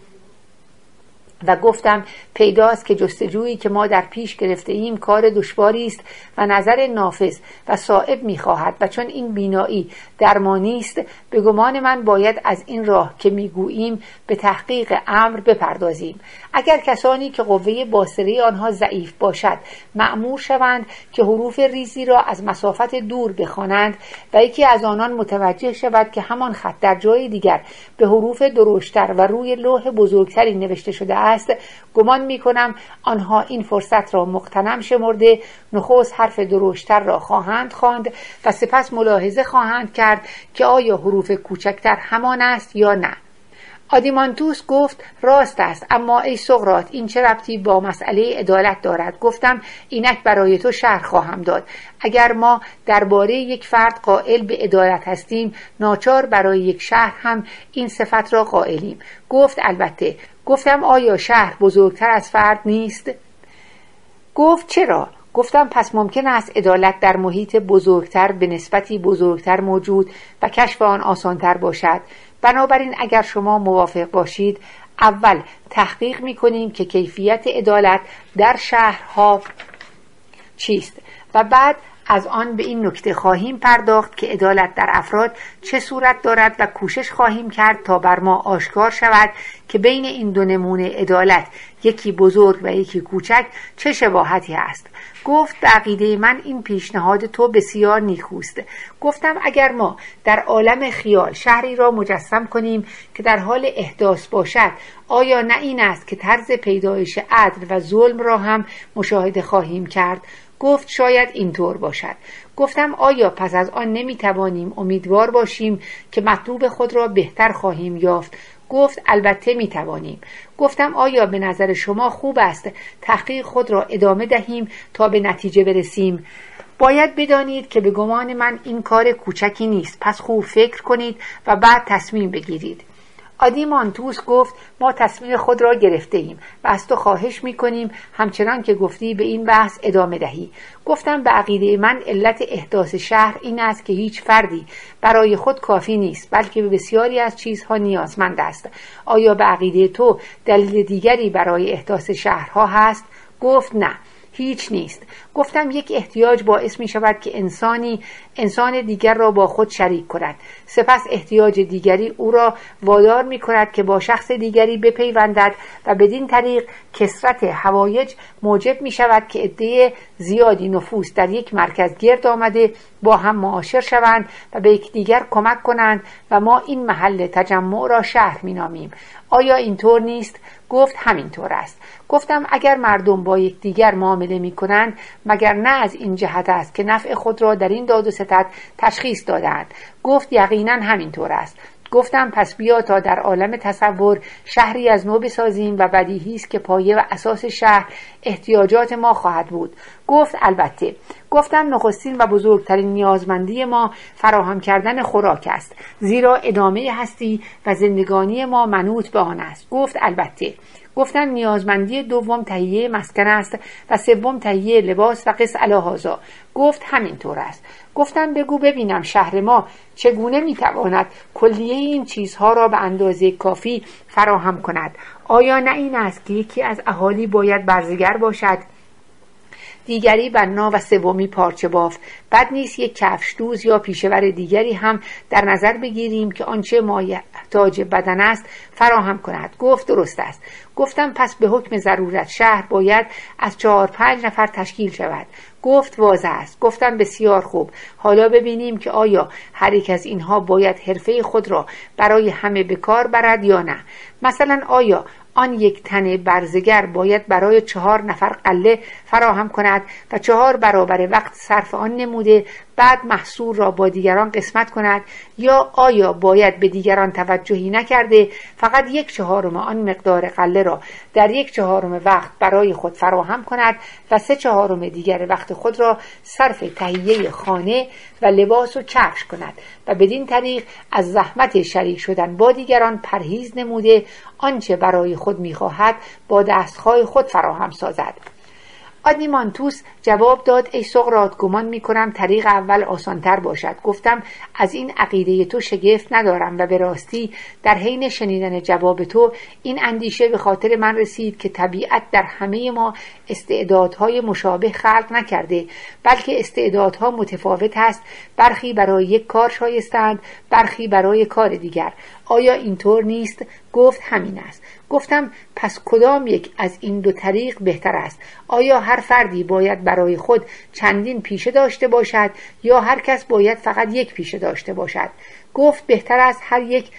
و گفتم پیداست که جستجویی که ما در پیش گرفته ایم کار دشواری است و نظر نافذ و صائب می‌خواهد و چون این بینایی درمانی است به گمان من باید از این راه که می‌گوییم به تحقیق امر بپردازیم. اگر کسانی که قوه باسره آنها ضعیف باشد معمور شوند که حروف ریزی را از مسافت دور بخوانند و یکی از آنان متوجه شود که همان خط در جای دیگر به حروف درشتر و روی لوح بزرگتری نوشته شده گمان می کنم آنها این فرصت را مقتنم شمرده. نخست حرف درشتر را خواهند خواند و سپس ملاحظه خواهند کرد که آیا حروف کوچکتر همان است یا نه. آدیمانتوس گفت راست است اما ای سقرات این چه ربطی با مسئله عدالت دارد؟ گفتم اینک برای تو شرح خواهم داد. اگر ما درباره یک فرد قائل به عدالت هستیم ناچار برای یک شهر هم این صفت را قائلیم. گفت البته گفتم آیا شهر بزرگتر از فرد نیست؟ گفت چرا؟ گفتم پس ممکن است عدالت در محیط بزرگتر به نسبتی بزرگتر موجود و کشف آن آسانتر باشد. بنابراین اگر شما موافق باشید اول تحقیق می کنیم که کیفیت عدالت در شهرها چیست و بعد از آن به این نکته خواهیم پرداخت که عدالت در افراد چه صورت دارد و کوشش خواهیم کرد تا بر ما آشکار شود که بین این دو نمونه عدالت یکی بزرگ و یکی کوچک چه شباهتی است. گفت به عقیده من این پیشنهاد تو بسیار نیکوست. گفتم اگر ما در عالم خیال شهری را مجسم کنیم که در حال احداث باشد آیا نه این است که طرز پیدایش عدل و ظلم را هم مشاهده خواهیم کرد؟ گفت شاید اینطور باشد. گفتم آیا پس از آن نمی توانیم امیدوار باشیم که مطلوب خود را بهتر خواهیم یافت؟ گفت البته می توانیم گفتم آیا به نظر شما خوب است تحقیق خود را ادامه دهیم تا به نتیجه برسیم؟ باید بدانید که به گمان من این کار کوچکی نیست. پس خوب فکر کنید و بعد تصمیم بگیرید. آدیمانتوس گفت ما تصمیم خود را گرفته ایم و از تو خواهش می کنیم همچنان که گفتی به این بحث ادامه دهی. گفتم به عقیده من علت احداث شهر این است که هیچ فردی برای خود کافی نیست بلکه به بسیاری از چیزها نیازمند است. آیا به عقیده تو دلیل دیگری برای احداث شهرها هست؟ گفت نه هیچ نیست. گفتم یک احتیاج باعث می شود که انسانی انسان دیگر را با خود شریک کند. سپس احتیاج دیگری او را وادار می کند که با شخص دیگری بپیوندد و بدین طریق کسرت هوایج موجب می شود که عده زیادی نفوس در یک مرکز گرد آمده با هم معاشر شوند و به یکدیگر کمک کنند و ما این محل تجمع را شهر می نامیم. آیا اینطور نیست؟ گفت همینطور است. گفتم اگر مردم با یکدیگر معامله می کنند مگر نه از این جهت است که نفع خود را در این داد و ستد تشخیص دادند. گفت یقینا همینطور است. گفتم پس بیا تا در عالم تصور شهری از نو بسازیم و بدیهی است که پایه و اساس شهر احتیاجات ما خواهد بود. گفت البته. گفتم نخستین و بزرگترین نیازمندی ما فراهم کردن خوراک است. زیرا ادامه هستی و زندگانی ما منوط به آن است. گفت البته. گفتن نیازمندی دوم تهیه مسکن است و سوم تهیه لباس و قص الهازا گفت همینطور است. گفتم بگو ببینم شهر ما چگونه می‌تواند کلیه این چیزها را به اندازه کافی فراهم کند. آیا نه این است که یکی از اهالی باید برزگر باشد؟ دیگری بنا و سومی پارچه باف بد نیست یک کفش دوز یا پیشور دیگری هم در نظر بگیریم که آنچه مایحتاج بدن است فراهم کند. گفت درست است. گفتم پس به حکم ضرورت شهر باید از چهار پنج نفر تشکیل شود. گفت واضح است. گفتم بسیار خوب. حالا ببینیم که آیا هر یک از اینها باید حرفه خود را برای همه به کار برد یا نه. مثلا آیا آن یک تن برزگر باید برای چهار نفر قله فراهم کند و چهار برابر وقت صرف آن نموده بعد محصول را با دیگران قسمت کند یا آیا باید به دیگران توجهی نکرده فقط یک چهارم آن مقدار قله را در یک چهارم وقت برای خود فراهم کند و سه چهارم دیگر وقت خود را صرف تهیه خانه و لباس و کفش کند و بدین طریق از زحمت شریک شدن با دیگران پرهیز نموده آنچه برای خود می‌خواهد با دستهای خود فراهم سازد. آدیمانتوس جواب داد ای سقرات گمان می کنم طریق اول آسانتر باشد. گفتم از این عقیده تو شگفت ندارم و به راستی در حین شنیدن جواب تو این اندیشه به خاطر من رسید که طبیعت در همه ما استعدادهای مشابه خلق نکرده بلکه استعدادها متفاوت است برخی برای یک کار شایستند برخی برای کار دیگر. آیا اینطور نیست؟ گفت همین است. گفتم پس کدام یک از این دو طریق بهتر است؟ آیا هر فردی باید برای خود چندین پیشه داشته باشد یا هر کس باید فقط یک پیشه داشته باشد؟ گفت بهتر است هر یک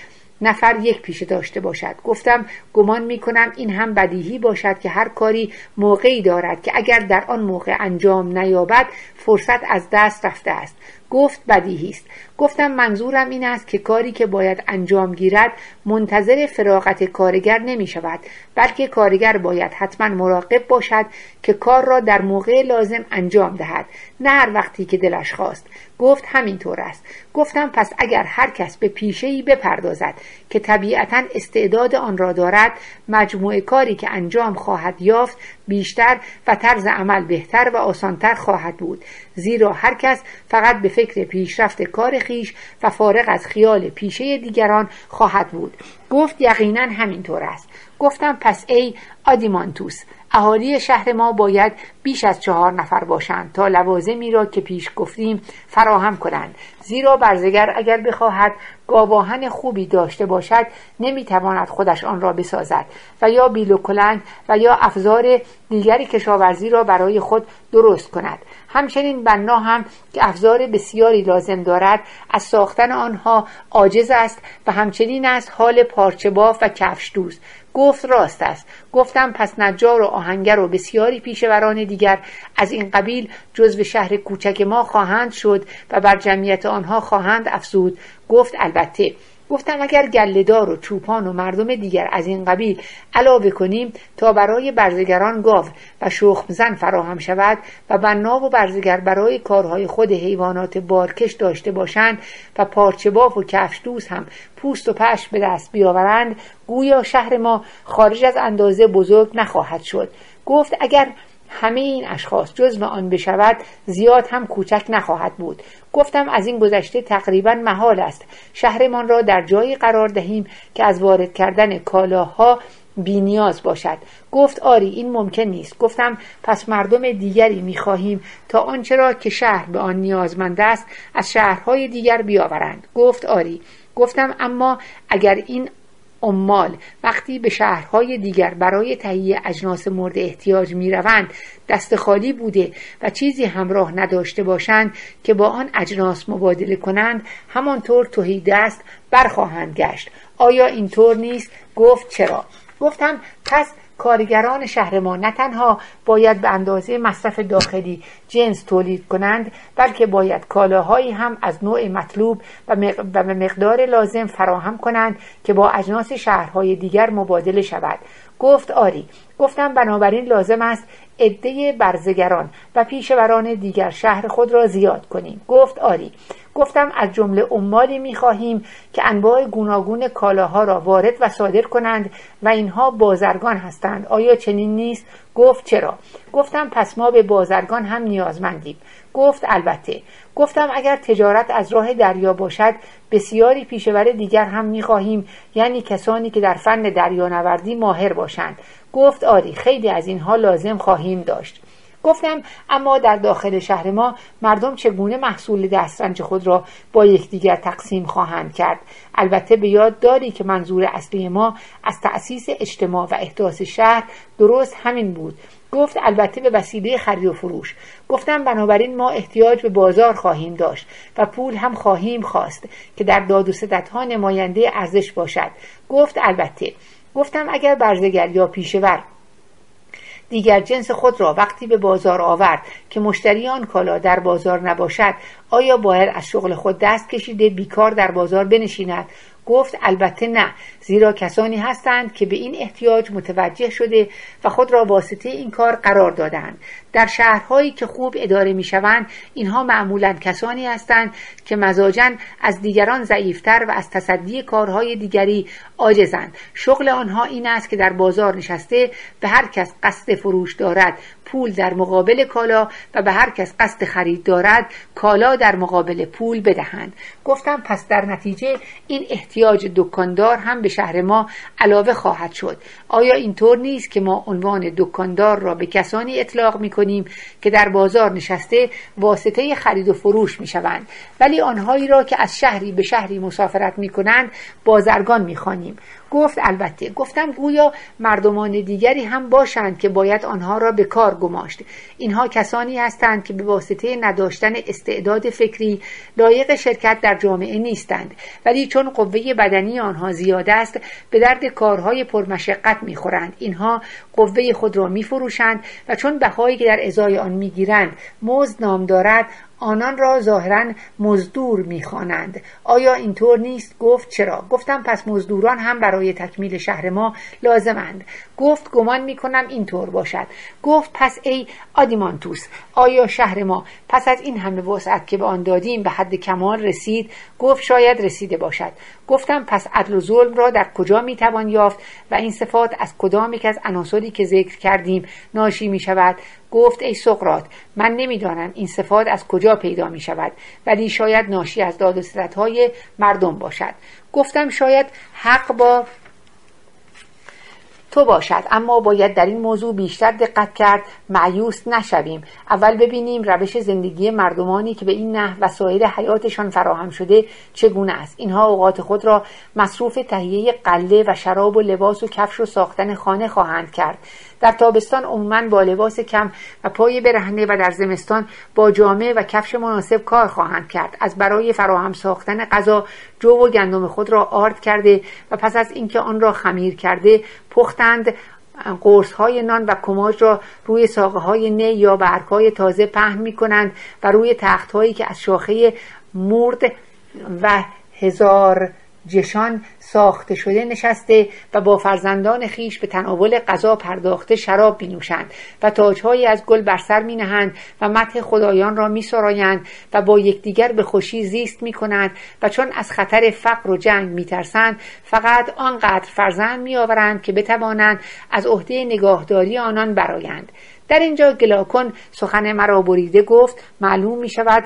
نفر یک پیشه داشته باشد. گفتم گمان می کنم این هم بدیهی باشد که هر کاری موقعی دارد که اگر در آن موقع انجام نیابد فرصت از دست رفته است. گفت بدیهی است. گفتم منظورم این است که کاری که باید انجام گیرد منتظر فراغت کارگر نمی شود بلکه کارگر باید حتما مراقب باشد که کار را در موقع لازم انجام دهد نه هر وقتی که دلش خواست. گفت همینطور است. گفتم پس اگر هر کس به پیشه ای بپردازد که طبیعتا استعداد آن را دارد مجموعه کاری که انجام خواهد یافت بیشتر و طرز عمل بهتر و آسانتر خواهد بود. زیرا هر کس فقط به فکر پیشرفت کار خیش و فارغ از خیال پیشه دیگران خواهد بود. گفت یقینا همینطور است. گفتم پس ای آدیمانتوس اهالی شهر ما باید بیش از چهار نفر باشند تا لوازمی را که پیش گفتیم فراهم کنند. زیرا برزگر اگر بخواهد گاواهن خوبی داشته باشد نمی‌تواند خودش آن را بسازد و یا بیل و کلند و یا افزار دیگری کشاورزی را برای خود درست کند. همچنین بنا هم که افزار بسیاری لازم دارد از ساختن آنها عاجز است و همچنین است حال پارچه باف و کفش دوز گفت راست است. گفتم پس نجار و آهنگر و بسیاری پیشوران دیگر از این قبیل جزو شهر کوچک ما خواهند شد و بر جمعیت آنها خواهند افزود. گفت البته گفتم اگر گلهدار و چوپان و مردم دیگر از این قبیل علاوه کنیم تا برای برزگران گاو و شخم زن فراهم شود و بنا و برزگر برای کارهای خود حیوانات بارکش داشته باشند و پارچه باف و کفش دوز هم پوست و پشت به دست بیاورند گویا شهر ما خارج از اندازه بزرگ نخواهد شد. گفت اگر همه این اشخاص جزو آن بشود زیاد هم کوچک نخواهد بود. گفتم از این گذشته تقریبا محال است. شهرمان را در جایی قرار دهیم که از وارد کردن کالاها بینیاز باشد. گفت آری این ممکن نیست. گفتم پس مردم دیگری می‌خواهیم تا آنچه را که شهر به آن نیازمند است از شهرهای دیگر بیاورند. گفت آری. گفتم اما اگر این عمال. وقتی به شهرهای دیگر برای تهیه اجناس مورد احتیاج می روند دست خالی بوده و چیزی همراه نداشته باشند که با آن اجناس مبادله کنند همانطور توهی دست برخواهند گشت. آیا اینطور نیست؟ گفت چرا؟ گفتم پس کارگران شهر ما نه تنها باید به اندازه مصرف داخلی جنس تولید کنند بلکه باید کالاهایی هم از نوع مطلوب و به مقدار لازم فراهم کنند که با اجناس شهرهای دیگر مبادله شود. گفت آری. گفتم بنابراین لازم است عده برزگران و پیشوران دیگر شهر خود را زیاد کنیم. گفت آری. گفتم از جمله عمالی می‌خواهیم که انواع گوناگون کالاها را وارد و صادر کنند و اینها بازرگان هستند. آیا چنین نیست؟ گفت چرا؟ گفتم پس ما به بازرگان هم نیازمندیم. گفت البته. گفتم اگر تجارت از راه دریا باشد بسیاری پیشور دیگر هم می‌خواهیم یعنی کسانی که در فن دریانوردی ماهر باشند. گفت آری خیلی از اینها لازم خواهیم داشت. گفتم اما در داخل شهر ما مردم چگونه محصول دسترنج خود را با یکدیگر تقسیم خواهند کرد؟ البته به یاد داری که منظور اصلی ما از تأسیس اجتماع و احداث شهر درست همین بود. گفت البته به وسیله خرید و فروش. گفتم بنابراین ما احتیاج به بازار خواهیم داشت و پول هم خواهیم خواست که در داد و ها نماینده ارزش باشد. گفت البته. گفتم اگر برزگر یا پیشور دیگر جنس خود را وقتی به بازار آورد که مشتری آن کالا در بازار نباشد آیا باید از شغل خود دست کشیده بیکار در بازار بنشیند؟ گفت البته نه. زیرا کسانی هستند که به این احتیاج متوجه شده و خود را واسطه این کار قرار دادند. در شهرهایی که خوب اداره می شوند اینها معمولا کسانی هستند که مزاجن از دیگران ضعیفتر و از تصدی کارهای دیگری عاجزند. شغل آنها این است که در بازار نشسته به هر کس قصد فروش دارد. پول در مقابل کالا و به هر کس قصد خرید دارد کالا در مقابل پول بدهند گفتم پس در نتیجه این احتیاج دکاندار هم به شهر ما علاوه خواهد شد آیا اینطور نیست که ما عنوان دکاندار را به کسانی اطلاق می کنیم که در بازار نشسته واسطه خرید و فروش می شوند ولی آنهایی را که از شهری به شهری مسافرت می کنند بازرگان می خانیم. گفت البته گفتم گویا مردمان دیگری هم باشند که باید آنها را به کار گماشت. اینها کسانی هستند که به واسطه نداشتن استعداد فکری لایق شرکت در جامعه نیستند. ولی چون قوه بدنی آنها زیاد است به درد کارهای پرمشقت می‌خورند. اینها قوه خود را میفروشند و چون بهایی که در ازای آن می‌گیرند مزد نام دارد آنان را ظاهرا مزدور می‌خوانند. آیا اینطور نیست؟ گفت چرا؟ گفتم پس مزدوران هم برای تکمیل شهر ما لازمند. گفت گمان می‌کنم اینطور باشد. گفت پس ای آدیمانتوس آیا شهر ما پس از این همه وسعت که به آن دادیم به حد کمال رسید؟ گفت شاید رسیده باشد. گفتم پس عدل و ظلم را در کجا می‌توان یافت و این صفات از کدام یک از عناصری که ذکر کردیم ناشی می شود گفت ای سقرات من نمی‌دانم این صفات از کجا پیدا می شود ولی شاید ناشی از داد و های مردم باشد. گفتم شاید حق با تو باشد اما باید در این موضوع بیشتر دقت کرد معیوس نشویم. اول ببینیم روش زندگی مردمانی که به این نه وسایل حیاتشان فراهم شده چگونه است. اینها اوقات خود را مصروف تهیه قله و شراب و لباس و کفش و ساختن خانه خواهند کرد. در تابستان عموما با لباس کم و پای برهنه و در زمستان با جامعه و کفش مناسب کار خواهند کرد. از برای فراهم ساختن غذا جو و گندم خود را آرد کرده و پس از اینکه آن را خمیر کرده پختند قرص های نان و کماج را روی ساقه های نی یا برگ های تازه پهن می کنند و روی تخت هایی که از شاخه مورد و هزار جشان ساخته شده نشسته و با فرزندان خیش به تناول غذا پرداخته شراب بینوشند و تاجهایی از گل بر سر می نهند و متح خدایان را می سرایند و با یکدیگر به خوشی زیست می کنند و چون از خطر فقر و جنگ می ترسند فقط آنقدر فرزند می آورند که بتوانند از عهده نگاهداری آنان برایند در اینجا گلاکن سخن مرا بریده گفت معلوم می شود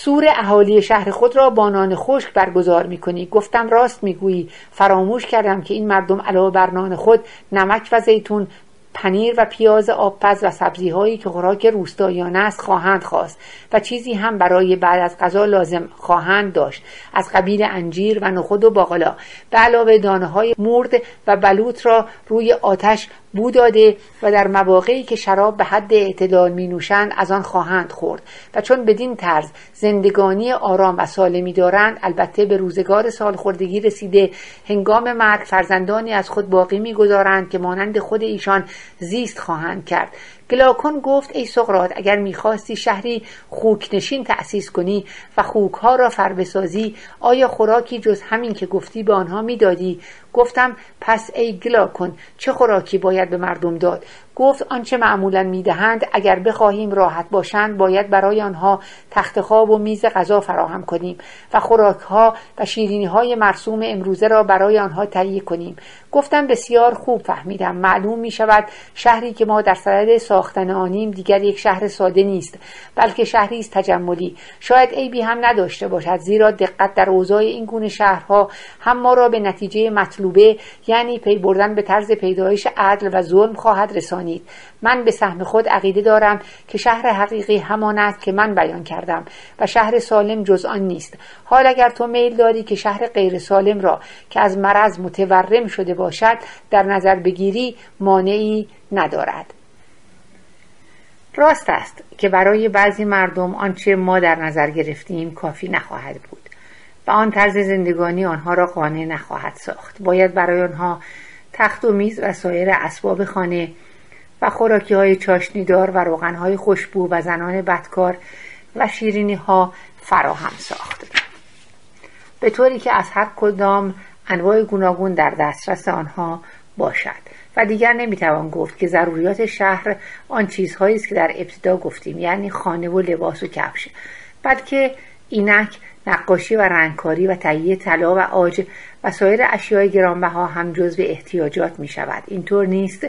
سور اهالی شهر خود را با نان خشک برگزار می کنی گفتم راست می‌گویی. فراموش کردم که این مردم علاوه بر نان خود نمک و زیتون پنیر و پیاز آبپز و سبزی هایی که خوراک روستایانه است خواهند خواست و چیزی هم برای بعد از غذا لازم خواهند داشت. از قبیل انجیر و نخود و باقلا. به علاوه دانه های مرد و بلوط را روی آتش بو داده و در مواقعی که شراب به حد اعتدال می نوشند از آن خواهند خورد. و چون بدین طرز زندگانی آرام و سالمی دارند البته به روزگار سالخوردگی رسیده هنگام مرگ فرزندانی از خود باقی می‌گذارند که مانند خود ایشان زیست خواهند کرد. گلاکون گفت ای سقرات اگر می‌خواستی شهری خوکنشین تأسیس کنی و خوکها را فربسازی آیا خوراکی جز همین که گفتی به آنها می‌دادی؟ گفتم پس ای گلاکون چه خوراکی باید به مردم داد؟ گفت آنچه معمولا می‌دهند اگر بخواهیم راحت باشند باید برای آنها تخت خواب و میز غذا فراهم کنیم و خوراکها و شیرینی های مرسوم امروزه را برای آنها تهیه کنیم. گفتم بسیار خوب فهمیدم. معلوم می شود شهری که ما در صدد ساختن آنیم دیگر یک شهر ساده نیست بلکه شهری است تجملی. شاید عیبی هم نداشته باشد زیرا دقت در اوضاع این گونه شهرها هم ما را به نتیجه مطلوبه یعنی پی بردن به طرز پیدایش عدل و ظلم خواهد رسانید من به سهم خود عقیده دارم که شهر حقیقی همان است که من بیان کردم و شهر سالم جز آن نیست. حال اگر تو میل داری که شهر غیر سالم را که از مرض متورم شده باشد در نظر بگیری مانعی ندارد. راست است که برای بعضی مردم آنچه ما در نظر گرفتیم کافی نخواهد بود و آن طرز زندگانی آنها را قانع نخواهد ساخت. باید برای آنها تخت و میز و سایر اسباب خانه و خوراکی های چاشنیدار و روغن های خوشبو و زنان بدکار و شیرینی ها فراهم ساخت. به طوری که از هر کدام انواع گوناگون در دسترس آنها باشد و دیگر نمی‌توان گفت که ضروریات شهر آن چیزهایی است که در ابتدا گفتیم یعنی خانه و لباس و کفش بلکه اینک نقاشی و رنگکاری و تهیه طلا و آج و سایر اشیای گرانبها هم جزو احتیاجات می شود اینطور نیست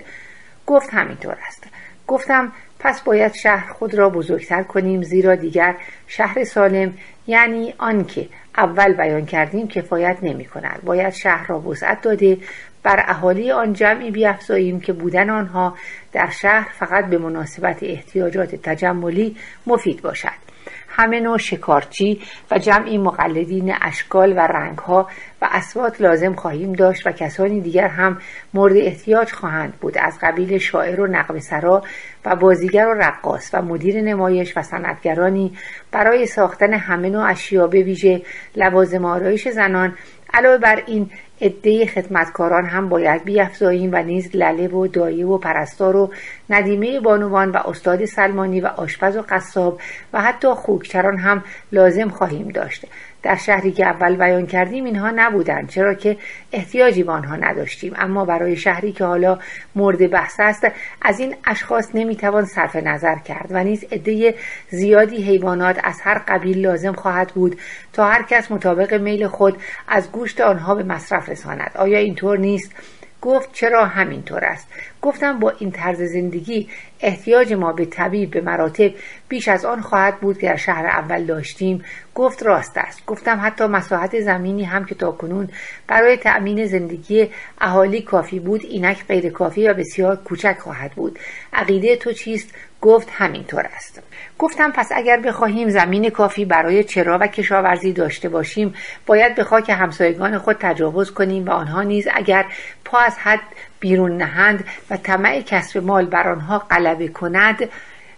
گفت همینطور است. گفتم پس باید شهر خود را بزرگتر کنیم زیرا دیگر شهر سالم یعنی آنکه اول بیان کردیم کفایت نمی کند. باید شهر را وسعت داده بر اهالی آن جمعی بیافزاییم که بودن آنها در شهر فقط به مناسبت احتیاجات تجملی مفید باشد. همه نوع شکارچی و جمعی مقلدین اشکال و رنگها و اسوات لازم خواهیم داشت و کسانی دیگر هم مورد احتیاج خواهند بود. از قبیل شاعر و نقم سرا و بازیگر و رقاص و مدیر نمایش و صنعتگرانی برای ساختن همه نوع اشیا ویژه لوازم آرایش زنان علاوه بر این عده خدمتکاران هم باید بیافزاییم و نیز لله و دایه و پرستار و ندیمه بانوان و استاد سلمانی و آشپز و قصاب و حتی خوکچران هم لازم خواهیم داشت. در شهری که اول بیان کردیم اینها نبودند چرا که احتیاجی به آنها نداشتیم. اما برای شهری که حالا مورد بحث است از این اشخاص نمی‌توان صرف نظر کرد و نیز عده زیادی حیوانات از هر قبیل لازم خواهد بود تا هر کس مطابق میل خود از گوشت آنها به مصرف رساند. آیا اینطور نیست؟ گفت چرا همینطور است؟ گفتم با این طرز زندگی احتیاج ما به طبیب به مراتب بیش از آن خواهد بود که در شهر اول داشتیم. گفت راست است. گفتم حتی مساحت زمینی هم که تاکنون برای تأمین زندگی اهالی کافی بود اینک غیر کافی و بسیار کوچک خواهد بود. عقیده تو چیست؟ گفت همینطور است. گفتم پس اگر بخواهیم زمین کافی برای چرا و کشاورزی داشته باشیم باید به خاک همسایگان خود تجاوز کنیم و آنها نیز اگر پا از حد بیرون نهند و طمع کسب مال بر آنها غلبه کند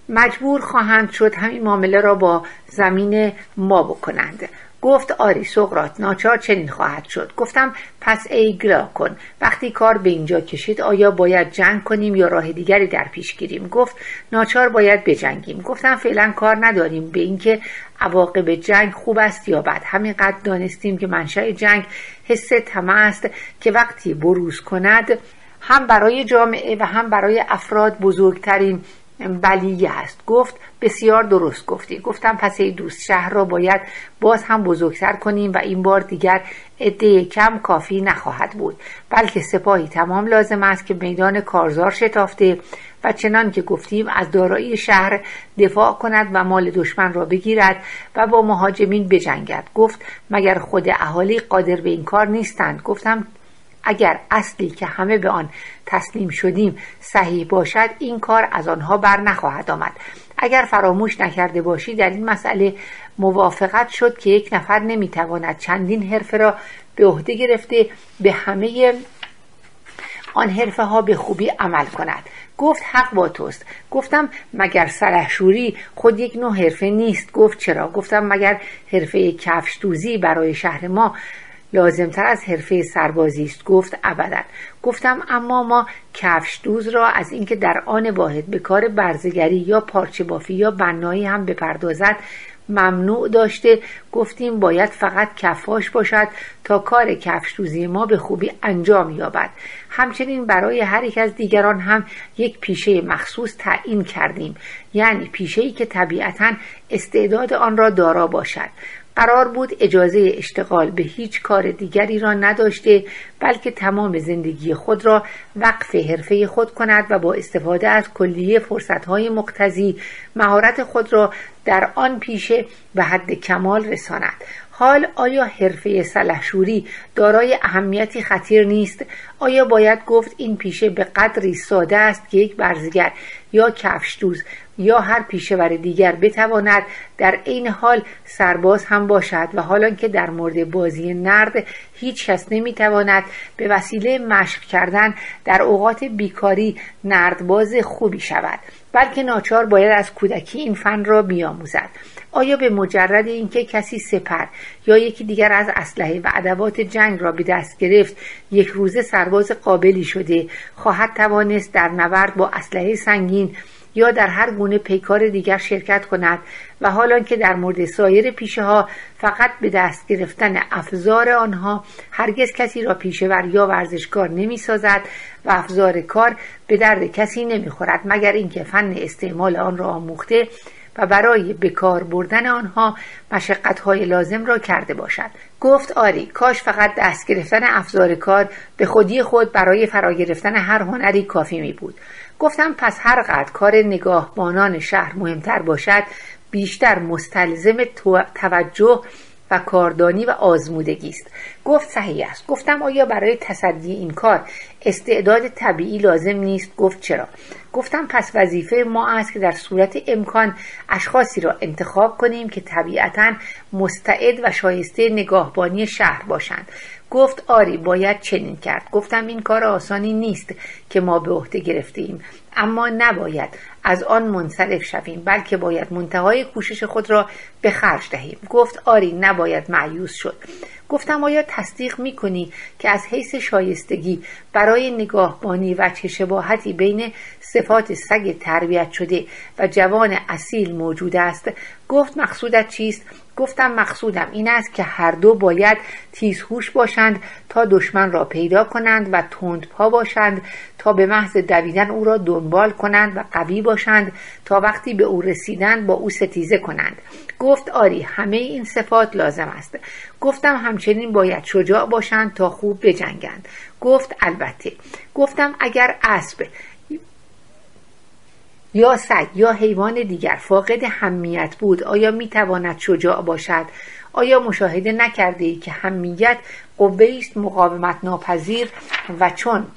مجبور خواهند شد همین معامله را با زمین ما بکنند. گفت آری سقرات ناچار چنین خواهد شد. گفتم پس ای گلا کن. وقتی کار به اینجا کشید آیا باید جنگ کنیم یا راه دیگری در پیش گیریم؟ گفت ناچار باید بجنگیم. گفتم فعلا کار نداریم به اینکه عواقب جنگ خوب است یا بد. همینقدر دانستیم که منشأ جنگ حس طمع است که وقتی بروز کند هم برای جامعه و هم برای افراد بزرگترین بلیه است. گفت بسیار درست گفتی. گفتم پس ای دوست شهر را باید باز هم بزرگتر کنیم و این بار دیگر عده کم کافی نخواهد بود. بلکه سپاهی تمام لازم است که میدان کارزار شتافته و چنان که گفتیم از دارایی شهر دفاع کند و مال دشمن را بگیرد و با مهاجمین بجنگد. گفت مگر خود اهالی قادر به این کار نیستند؟ گفتم اگر اصلی که همه به آن تسلیم شدیم صحیح باشد این کار از آنها بر نخواهد آمد. اگر فراموش نکرده باشی در این مسئله موافقت شد که یک نفر نمی‌تواند چندین حرفه را به عهده گرفته به همه آن حرفه ها به خوبی عمل کند. گفت حق با توست. گفتم مگر سلحشوری خود یک نوع حرفه نیست؟ گفت چرا؟ گفتم مگر حرفه کفش دوزی برای شهر ما لازمتر از حرفه سربازی است. گفت ابدا. گفتم اما ما کفش دوز را از اینکه در آن واحد به کار برزگری یا پارچه بافی یا بنایی هم بپردازد ممنوع داشته گفتیم باید فقط کفاش باشد تا کار کفش دوزی ما به خوبی انجام یابد. همچنین برای هر یک از دیگران هم یک پیشه مخصوص تعیین کردیم. یعنی پیشه‌ای که طبیعتا استعداد آن را دارا باشد. قرار بود اجازه اشتغال به هیچ کار دیگری را نداشته بلکه تمام زندگی خود را وقف حرفه خود کند و با استفاده از کلیه فرصتهای مقتضی مهارت خود را در آن پیشه به حد کمال رساند. حال آیا حرفه سلحشوری دارای اهمیتی خطیر نیست؟ آیا باید گفت این پیشه به قدری ساده است که یک برزگر یا کفش دوز یا هر پیشور دیگر بتواند در عین حال سرباز هم باشد و حالا که در مورد بازی نرد هیچ کس نمی‌تواند به وسیله مشق کردن در اوقات بیکاری نردباز خوبی شود بلکه ناچار باید از کودکی این فن را بیاموزد. آیا به مجرد اینکه کسی سپر یا یکی دیگر از اسلحه و ادوات جنگ را به دست گرفت یک روزه سرباز قابلی شده خواهد توانست در نبرد با اسلحه سنگین یا در هر گونه پیکار دیگر شرکت کند و حالا که در مورد سایر پیشه ها فقط به دست گرفتن افزار آنها هرگز کسی را پیشور یا ورزشکار نمی سازد و افزار کار به درد کسی نمی خورد مگر اینکه فن استعمال آن را آموخته و برای بکار بردن آنها های لازم را کرده باشد. گفت آری کاش فقط دست گرفتن افزار کار به خودی خود برای فرا گرفتن هر هنری کافی می بود گفتم پس هر قدر کار نگاهبانان شهر مهمتر باشد بیشتر مستلزم توجه و کاردانی و آزمودگی است. گفت صحیح است. گفتم آیا برای تصدی این کار استعداد طبیعی لازم نیست؟ گفت چرا؟ گفتم پس وظیفه ما است که در صورت امکان اشخاصی را انتخاب کنیم که طبیعتا مستعد و شایسته نگاهبانی شهر باشند. گفت آری باید چنین کرد. گفتم این کار آسانی نیست که ما به عهده گرفته اما نباید از آن منصرف شویم بلکه باید منتهای کوشش خود را به خرج دهیم. گفت آری نباید معیوس شد. گفتم آیا تصدیق می کنی که از حیث شایستگی برای نگاهبانی و شباهتی بین صفات سگ تربیت شده و جوان اصیل موجود است؟ گفت مقصودت چیست؟ گفتم مقصودم این است که هر دو باید تیزهوش باشند تا دشمن را پیدا کنند و تندپا باشند تا به محض دویدن او را دنبال کنند و قوی باشند تا وقتی به او رسیدن با او ستیزه کنند. گفت آری همه این صفات لازم است. گفتم همچنین باید شجاع باشند تا خوب بجنگند. گفت البته. گفتم اگر اسب یا سگ یا حیوان دیگر فاقد همیت بود آیا می‌تواند شجاع باشد؟ آیا مشاهده نکرده ای که همیت قوه است مقاومت ناپذیر و چون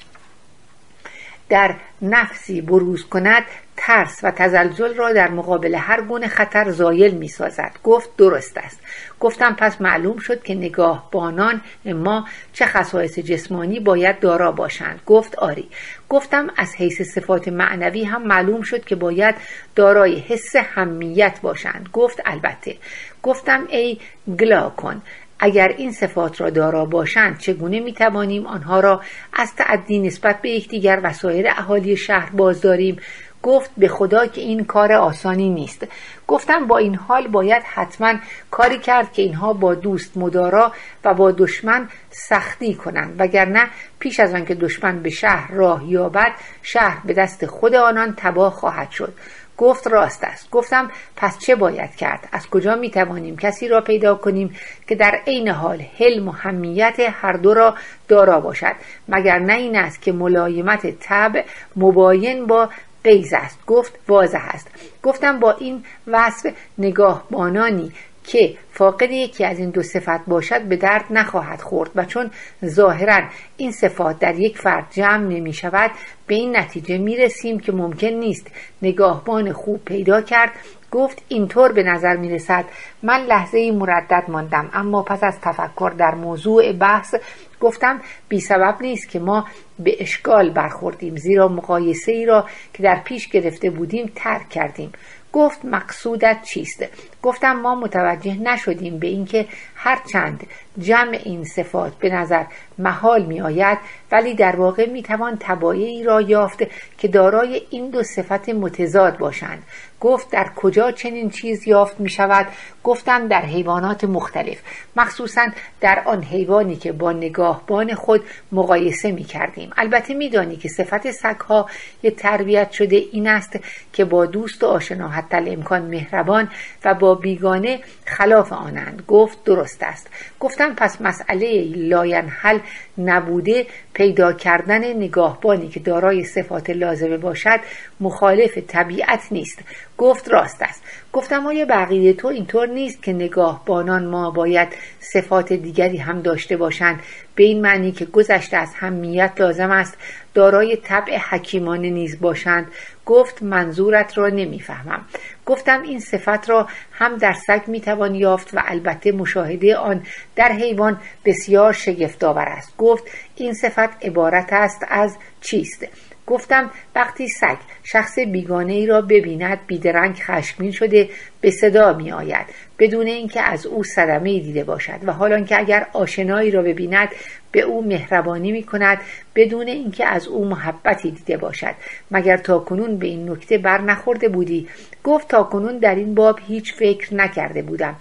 در نفسی بروز کند ترس و تزلزل را در مقابل هر گونه خطر زایل می سازد گفت درست است. گفتم پس معلوم شد که نگاهبانان ما چه خصایص جسمانی باید دارا باشند. گفت آری. گفتم از حیث صفات معنوی هم معلوم شد که باید دارای حس همیت باشند. گفت البته. گفتم ای گلاکن اگر این صفات را دارا باشند چگونه می توانیم آنها را از تعدی نسبت به یکدیگر و سایر اهالی شهر باز داریم گفت به خدا که این کار آسانی نیست. گفتم با این حال باید حتما کاری کرد که اینها با دوست مدارا و با دشمن سختی کنند. وگرنه پیش از آنکه دشمن به شهر راه یابد شهر به دست خود آنان تباه خواهد شد. گفت راست است. گفتم پس چه باید کرد؟ از کجا می توانیم کسی را پیدا کنیم که در عین حال حلم و همیت هر دو را دارا باشد؟ مگر نه این است که ملایمت طبع مباین با قیز است. گفت واضح است. گفتم با این وصف نگاهبانانی که فاقد یکی از این دو صفت باشد به درد نخواهد خورد و چون ظاهرا این صفات در یک فرد جمع نمی شود به این نتیجه می رسیم که ممکن نیست نگاهبان خوب پیدا کرد گفت اینطور به نظر می رسد من لحظه ای مردد ماندم اما پس از تفکر در موضوع بحث گفتم بی سبب نیست که ما به اشکال برخوردیم زیرا مقایسه ای را که در پیش گرفته بودیم ترک کردیم. گفت مقصودت چیست؟ گفتم ما متوجه نشدیم به اینکه هرچند جمع این صفات به نظر محال می آید ولی در واقع می توان تبایعی را یافت که دارای این دو صفت متضاد باشند. گفت در کجا چنین چیز یافت می شود گفتم در حیوانات مختلف. مخصوصا در آن حیوانی که با نگاهبان خود مقایسه می کردیم البته می دانی که صفت سگها یه تربیت شده این است که با دوست و آشنا حتی امکان مهربان و با بیگانه خلاف آنند. گفت درست است. گفتم پس مسئله لاینحل نبوده پیدا کردن نگاهبانی که دارای صفات لازمه باشد مخالف طبیعت نیست. گفت راست است. گفتم آیا به عقیده تو اینطور نیست که نگاهبانان ما باید صفات دیگری هم داشته باشند؟ به این معنی که گذشته از همیت لازم است دارای طبع حکیمانه نیز باشند. گفت منظورت را نمی‌فهمم. گفتم این صفت را هم در سگ می‌توان یافت و البته مشاهده آن در حیوان بسیار شگفتآور است. گفت این صفت عبارت است از چیست؟ گفتم وقتی سگ شخص بیگانه ای را ببیند بیدرنگ خشمین شده به صدا می آید بدون اینکه از او صدمه دیده باشد و حالا که اگر آشنایی را ببیند به او مهربانی می کند بدون اینکه از او محبتی دیده باشد. مگر تا کنون به این نکته بر نخورده بودی؟ گفت تا کنون در این باب هیچ فکر نکرده بودم.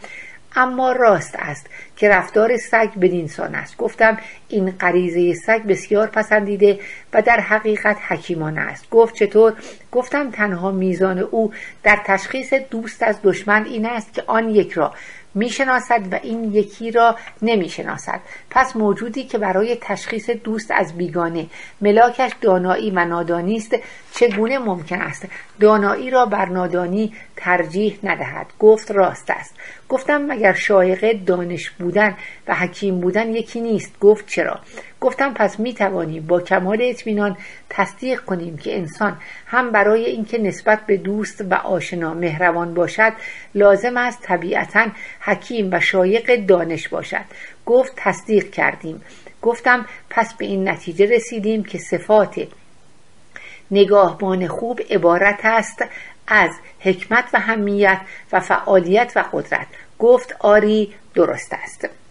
اما راست است که رفتار سگ بدین سان است. گفتم این غریزه سگ بسیار پسندیده و در حقیقت حکیمانه است. گفت چطور؟ گفتم تنها میزان او در تشخیص دوست از دشمن این است که آن یک را می‌شناسد و این یکی را نمی‌شناسد. پس موجودی که برای تشخیص دوست از بیگانه. ملاکش دانایی و نادانی است. چگونه ممکن است؟ دانایی را بر نادانی ترجیح ندهد. گفت راست است. گفتم مگر شایقه دانش بودن و حکیم بودن یکی نیست. گفت چرا؟ گفتم پس می توانیم با کمال اطمینان تصدیق کنیم که انسان هم برای اینکه نسبت به دوست و آشنا مهربان باشد لازم است طبیعتا حکیم و شایق دانش باشد. گفت تصدیق کردیم. گفتم پس به این نتیجه رسیدیم که صفات نگاهبان خوب عبارت است از حکمت و همیت و فعالیت و قدرت. گفت آری درست است.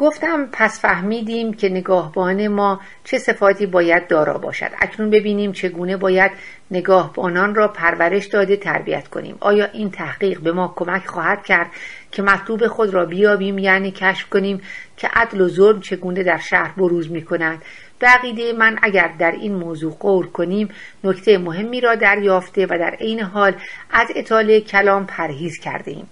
گفتم پس فهمیدیم که نگاهبان ما چه صفاتی باید دارا باشد. اکنون ببینیم چگونه باید نگاهبانان را پرورش داده تربیت کنیم. آیا این تحقیق به ما کمک خواهد کرد که مطلوب خود را بیابیم یعنی کشف کنیم که عدل و ظلم چگونه در شهر بروز می کند بقیده من اگر در این موضوع قول کنیم نکته مهمی را دریافته و در عین حال از اطاله کلام پرهیز کرده ایم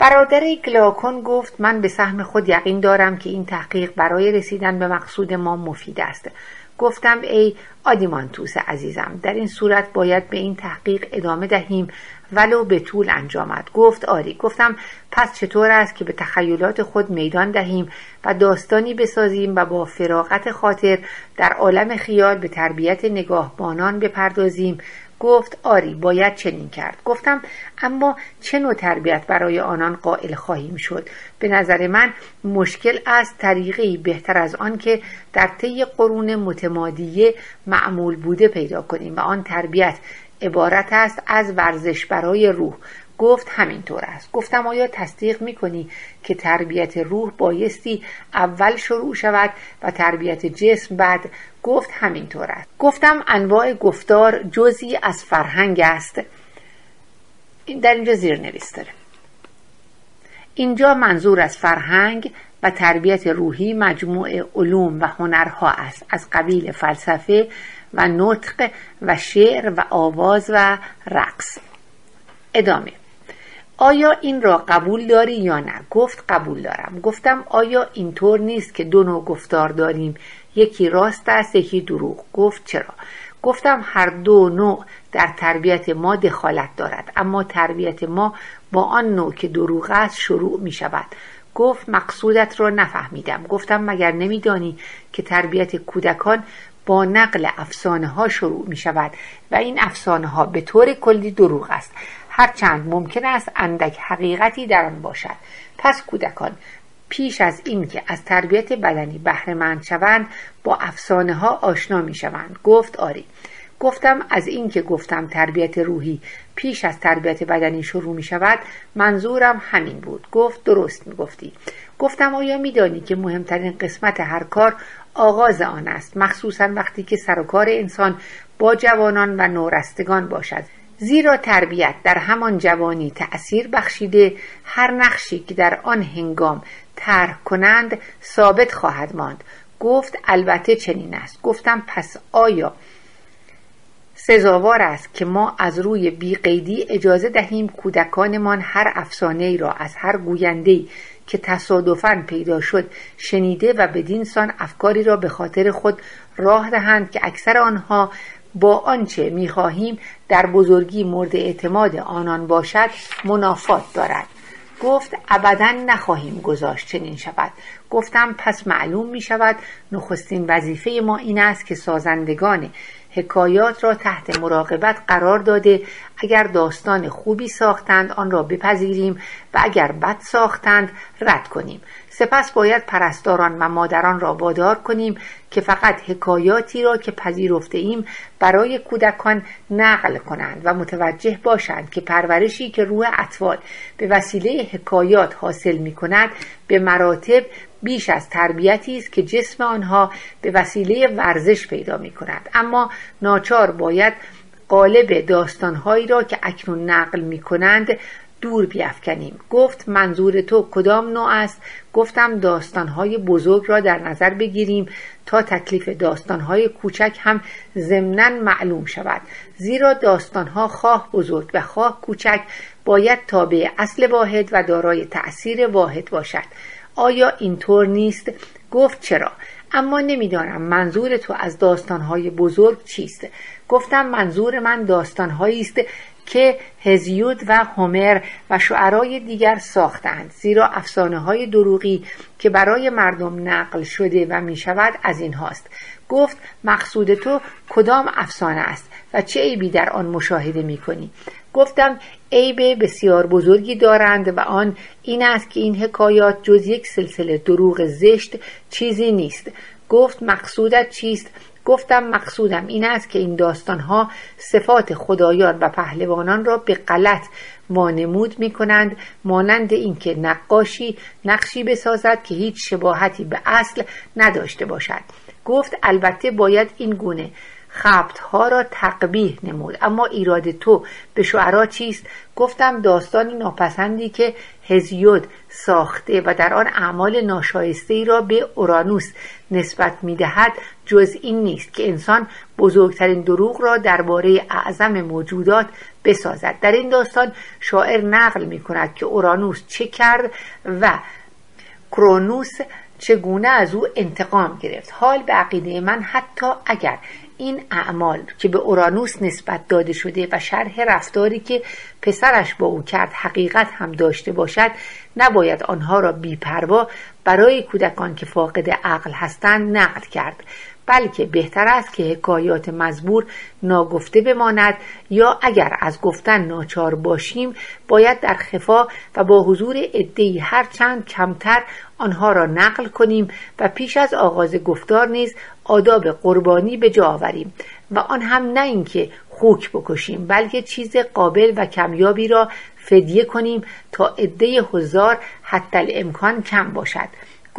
برادر گلاکون گفت من به سهم خود یقین دارم که این تحقیق برای رسیدن به مقصود ما مفید است. گفتم ای آدیمانتوس عزیزم در این صورت باید به این تحقیق ادامه دهیم ولو به طول انجامد. گفت آری. گفتم پس چطور است که به تخیلات خود میدان دهیم و داستانی بسازیم و با فراغت خاطر در عالم خیال به تربیت نگاهبانان بپردازیم گفت آری باید چنین کرد. گفتم اما چه نوع تربیت برای آنان قائل خواهیم شد؟ به نظر من مشکل از طریقی بهتر از آن که در طی قرون متمادیه معمول بوده پیدا کنیم و آن تربیت عبارت است از ورزش برای روح. گفت همینطور است. گفتم آیا تصدیق می‌کنی که تربیت روح بایستی اول شروع شود و تربیت جسم بعد؟ گفت همینطور است. گفتم انواع گفتار جزی از فرهنگ است. در اینجا زیر نویس اینجا منظور از فرهنگ و تربیت روحی مجموع علوم و هنرها است. از قبیل فلسفه و نطق و شعر و آواز و رقص. ادامه. آیا این را قبول داری یا نه؟ گفت قبول دارم. گفتم آیا اینطور نیست که دو نوع گفتار داریم؟ یکی راست است یکی دروغ. گفت چرا؟ گفتم هر دو نوع در تربیت ما دخالت دارد اما تربیت ما با آن نوع که دروغ است شروع می شود. گفت مقصودت را نفهمیدم. گفتم مگر نمیدانی که تربیت کودکان با نقل افسانه ها شروع می شود و این افسانه ها به طور کلی دروغ است. هرچند ممکن است اندک حقیقتی در آن باشد. پس کودکان پیش از اینکه از تربیت بدنی بهرهمند شوند با افسانه ها آشنا می شوند گفت آری. گفتم از اینکه گفتم تربیت روحی پیش از تربیت بدنی شروع می شود منظورم همین بود. گفت درست می گفتی گفتم آیا میدانی که مهمترین قسمت هر کار آغاز آن است؟ مخصوصا وقتی که سر و کار انسان با جوانان و نورستگان باشد. زیرا تربیت در همان جوانی تأثیر بخشیده هر نقشی که در آن هنگام طرح کنند ثابت خواهد ماند. گفت البته چنین است. گفتم پس آیا سزاوار است که ما از روی بیقیدی اجازه دهیم کودکانمان هر افسانه ای را از هر گوینده که تصادفا پیدا شد شنیده و بدین سان افکاری را به خاطر خود راه دهند که اکثر آنها با آنچه می‌خواهیم در بزرگی مورد اعتماد آنان باشد منافات دارد. گفت ابدا نخواهیم گذاشت چنین شود. گفتم پس معلوم می شود نخستین وظیفه ما این است که سازندگان حکایات را تحت مراقبت قرار داده اگر داستان خوبی ساختند آن را بپذیریم و اگر بد ساختند رد کنیم. سپس باید پرستاران و مادران را وادار کنیم که فقط حکایاتی را که پذیرفته ایم برای کودکان نقل کنند و متوجه باشند که پرورشی که روح اطفال به وسیله حکایات حاصل می کند به مراتب بیش از تربیتی است که جسم آنها به وسیله ورزش پیدا می کند اما ناچار باید قالب داستانهایی را که اکنون نقل می کنند دور بیافکنیم. گفت منظور تو کدام نوع است؟ گفتم داستانهای بزرگ را در نظر بگیریم تا تکلیف داستانهای کوچک هم ضمنا معلوم شود. زیرا داستانها خواه بزرگ و خواه کوچک باید تابع اصل واحد و دارای تأثیر واحد باشد. آیا اینطور نیست؟ گفت چرا؟ اما نمی‌دانم منظور تو از داستانهای بزرگ چیست. گفتم منظور من داستانهایی است که هزیود و هومر و شعرای دیگر ساختند زیرا افسانه های دروغی که برای مردم نقل شده و می شود از این هاست. گفت مقصود تو کدام افسانه است و چه عیبی در آن مشاهده می کنی گفتم عیب بسیار بزرگی دارند و آن این است که این حکایات جز یک سلسله دروغ زشت چیزی نیست. گفت مقصودت چیست؟ گفتم مقصودم این است که این داستانها صفات خدایان و پهلوانان را به غلط وانمود می کنند مانند اینکه نقاشی نقشی بسازد که هیچ شباهتی به اصل نداشته باشد. گفت البته باید این گونه ها را تقبیح نمود. اما ایراد تو به شعرا چیست؟ گفتم داستانی ناپسندی که هزیود ساخته و در آن اعمال ناشایسته ای را به اورانوس نسبت می‌دهد جز این نیست که انسان بزرگترین دروغ را درباره اعظم موجودات بسازد. در این داستان شاعر نقل می کند که اورانوس چه کرد و کرونوس چگونه از او انتقام گرفت. حال به عقیده من حتی اگر این اعمال که به اورانوس نسبت داده شده و شرح رفتاری که پسرش با او کرد حقیقت هم داشته باشد نباید آنها را بیپروا برای کودکان که فاقد عقل هستند نقد کرد. بلکه بهتر است که حکایات مزبور ناگفته بماند یا اگر از گفتن ناچار باشیم باید در خفا و با حضور عدهای هر چند کمتر آنها را نقل کنیم و پیش از آغاز گفتار نیز آداب قربانی به جا آوریم و آن هم نه اینکه خوک بکشیم بلکه چیز قابل و کمیابی را فدیه کنیم تا عده هزار حتی الامکان کم باشد.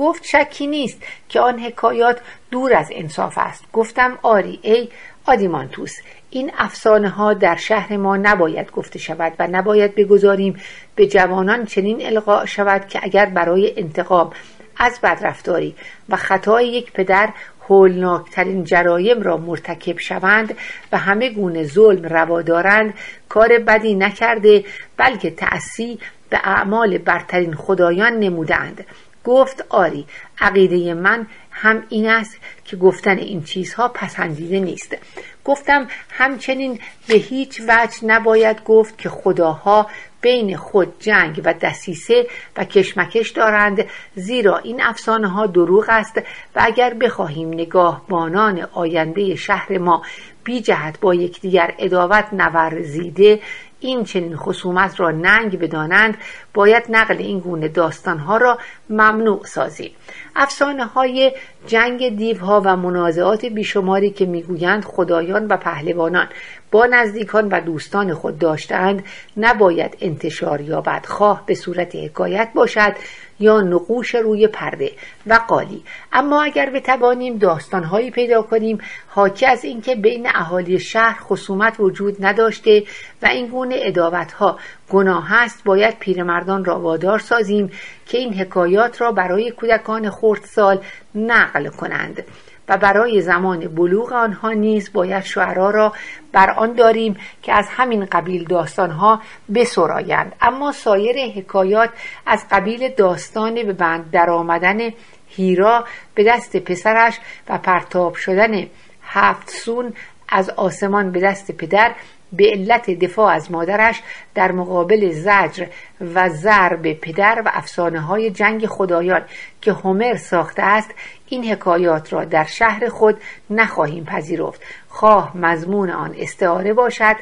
گفت شکی نیست که آن حکایات دور از انصاف است. گفتم آری ای آدیمانتوس این افسانه ها در شهر ما نباید گفته شود و نباید بگذاریم به جوانان چنین القاء شود که اگر برای انتقام از بدرفتاری و خطای یک پدر هولناکترین جرایم را مرتکب شوند و همه گونه ظلم روا دارند کار بدی نکرده بلکه تأسی به اعمال برترین خدایان نمودند گفت آری عقیده من هم این است که گفتن این چیزها پسندیده نیست. گفتم همچنین به هیچ وجه نباید گفت که خداها بین خود جنگ و دسیسه و کشمکش دارند زیرا این افسانه ها دروغ است و اگر بخواهیم نگاه بانان آینده شهر ما بی جهت با یکدیگر اداوت نورزیده این چنین خصومت را ننگ بدانند باید نقل این گونه داستانها را ممنوع سازیم افسانه های جنگ دیوها و منازعات بیشماری که می‌گویند خدایان و پهلوانان با نزدیکان و دوستان خود داشتند نباید انتشار یابد. خواه به صورت حکایت باشد یا نقوش روی پرده. و قالی. اما اگر بتوانیم داستانهایی پیدا کنیم حاکی از اینکه بین اهالی شهر خصومت وجود نداشته و این گونه اداوتها گناه است باید پیرمردان را وادار سازیم که این حکایات را برای کودکان خردسال نقل کنند. و برای زمان بلوغ آنها نیز باید شعرا را بر آن داریم که از همین قبیل داستانها بسرایند. اما سایر حکایات از قبیل داستان به بند درآمدن هیرا به دست پسرش و پرتاب شدن هفت سون از آسمان به دست پدر به علت دفاع از مادرش در مقابل زجر و ضرب پدر و افسانه های جنگ خدایان که هومر ساخته است این حکایات را در شهر خود نخواهیم پذیرفت. خواه مضمون آن استعاره باشد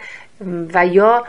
و یا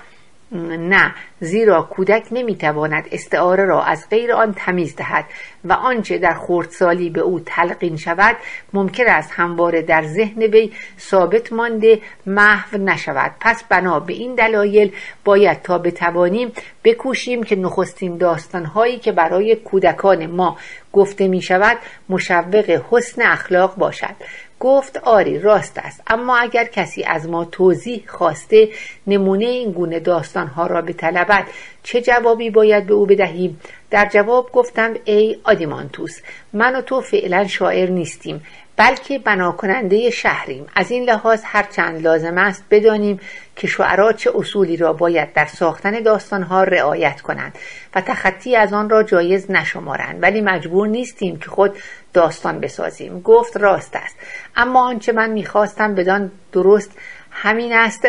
نه زیرا کودک نمی‌تواند استعاره را از غیر آن تمیز دهد و آنچه در خردسالی به او تلقین شود ممکن است همواره در ذهن وی ثابت مانده محو نشود. پس بنا به این دلایل باید تا بتوانیم بکوشیم که نخستین داستانهایی که برای کودکان ما گفته می شود مشوق حسن اخلاق باشد. گفت آری راست است. اما اگر کسی از ما توضیح خواسته نمونه این گونه داستانها را بطلبد چه جوابی باید به او بدهیم؟ در جواب گفتم ای آدیمانتوس من و تو فعلا شاعر نیستیم بلکه بناکننده شهریم. از این لحاظ هر چند لازم است بدانیم که شعرا چه اصولی را باید در ساختن داستانها رعایت کنند و تخطی از آن را جایز نشمارند. ولی مجبور نیستیم که خود داستان بسازیم. گفت راست است. اما آنچه من می‌خواستم بدان درست همین است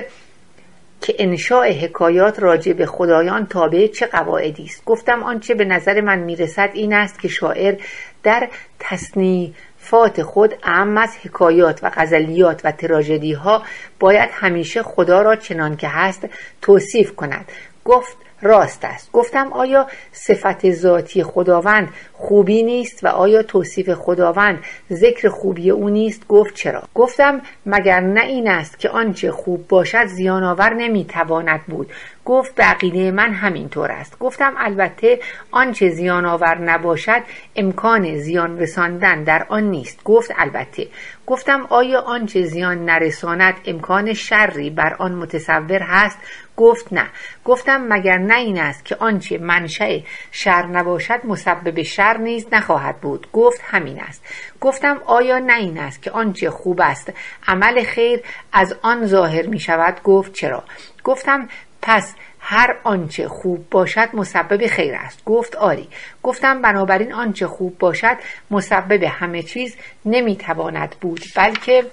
که انشاء حکایات راجع به خدایان تابع چه قواعدی است. گفتم آنچه به نظر من می‌رسد این است که شاعر در تصنیفات خود اهم از حکایات و غزلیات و تراژدی ها باید همیشه خدا را چنان که هست توصیف کند. گفت راست است. گفتم آیا صفت ذاتی خداوند خوبی نیست و آیا توصیف خداوند ذکر خوبی او نیست؟ گفت چرا؟ گفتم مگر نه این است که آنچه خوب باشد زیان آور نمی‌تواند بود. گفت بقیده من همینطور است. گفتم البته آنچه زیان آور نباشد امکان زیان رساندن در آن نیست. گفت البته. گفتم آیا آنچه زیان نرساند امکان شری بر آن متصور هست؟ گفت نه. گفتم مگر نه این است که آنچه منشأ شر نباشد مسبب شر نیز نخواهد بود. گفت همین است. گفتم آیا نه این است که آنچه خوب است؟ عمل خیر از آن ظاهر می شود گفت چرا؟ گفتم پس هر آنچه خوب باشد مسبب خیر است. گفت آری. گفتم بنابراین آنچه خوب باشد مسبب همه چیز نمی‌تواند بود بلکه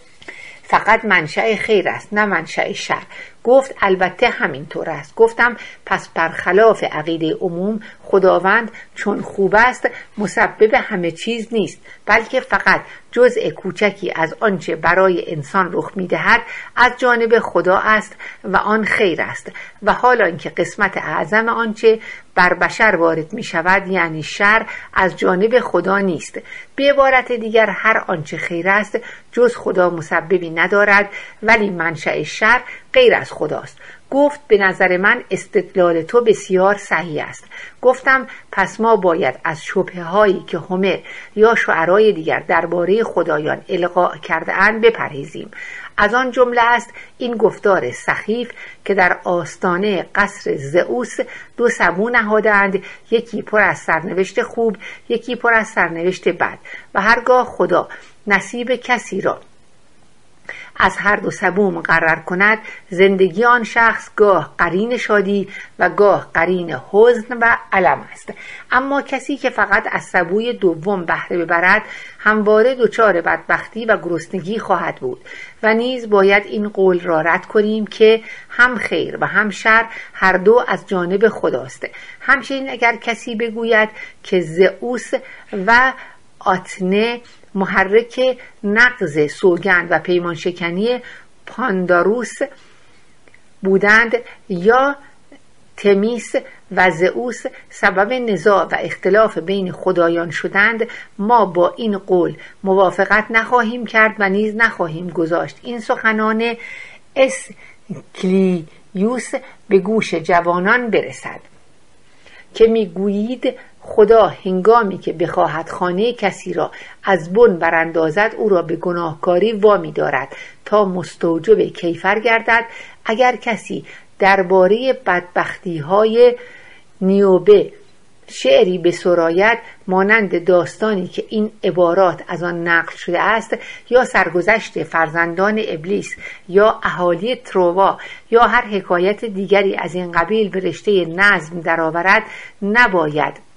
فقط منشأ خیر است نه منشأ شر. گفت البته همینطور است. گفتم پس برخلاف عقیده عموم خداوند چون خوب است مسبب همه چیز نیست بلکه فقط جزء کوچکی از آنچه برای انسان رخ می‌دهد از جانب خدا است و آن خیر است. و حالا اینکه قسمت اعظم آنچه بر بشر وارد می شود یعنی شر از جانب خدا نیست. به عبارت دیگر هر آنچه خیر است جز خدا مسببی ندارد ولی منشأ شر غیر از خداست. گفت به نظر من استدلال تو بسیار صحیح است. گفتم پس ما باید از شبه هایی که همر یا شعرای دیگر درباره خدایان القا کرده اند بپرهیزیم. از آن جمله است این گفتار سخیف که در آستانه قصر زئوس دو سبو نهادند یکی پر از سرنوشت خوب یکی پر از سرنوشت بد. و هرگاه خدا نصیب کسی را از هر دو سبو مقرر کند زندگی آن شخص گاه قرین شادی و گاه قرین حزن و علم است. اما کسی که فقط از سبوی دوم بهره ببرد همواره دچار بدبختی و گرسنگی خواهد بود و نیز باید این قول را رد کنیم که هم خیر و هم شر هر دو از جانب خداست. همچنین اگر کسی بگوید که زئوس و آتنه محرک نقض سوگند و پیمان شکنی پانداروس بودند یا تمیس و زئوس سبب نزاع و اختلاف بین خدایان شدند ما با این قول موافقت نخواهیم کرد و نیز نخواهیم گذاشت. این سخنان اسکلیوس به گوش جوانان برسد که می‌گویید خدا هنگامی که بخواهد خانه کسی را از بن براندازد او را به گناهکاری وامی دارد تا مستوجب کیفر گردد. اگر کسی درباره بدبختی های نیوبه شعری به سرایت مانند داستانی که این عبارات از آن نقل شده است یا سرگذشت فرزندان ابلیس یا اهالی تروا یا هر حکایت دیگری از این قبیل به رشته نظم درآورد نباید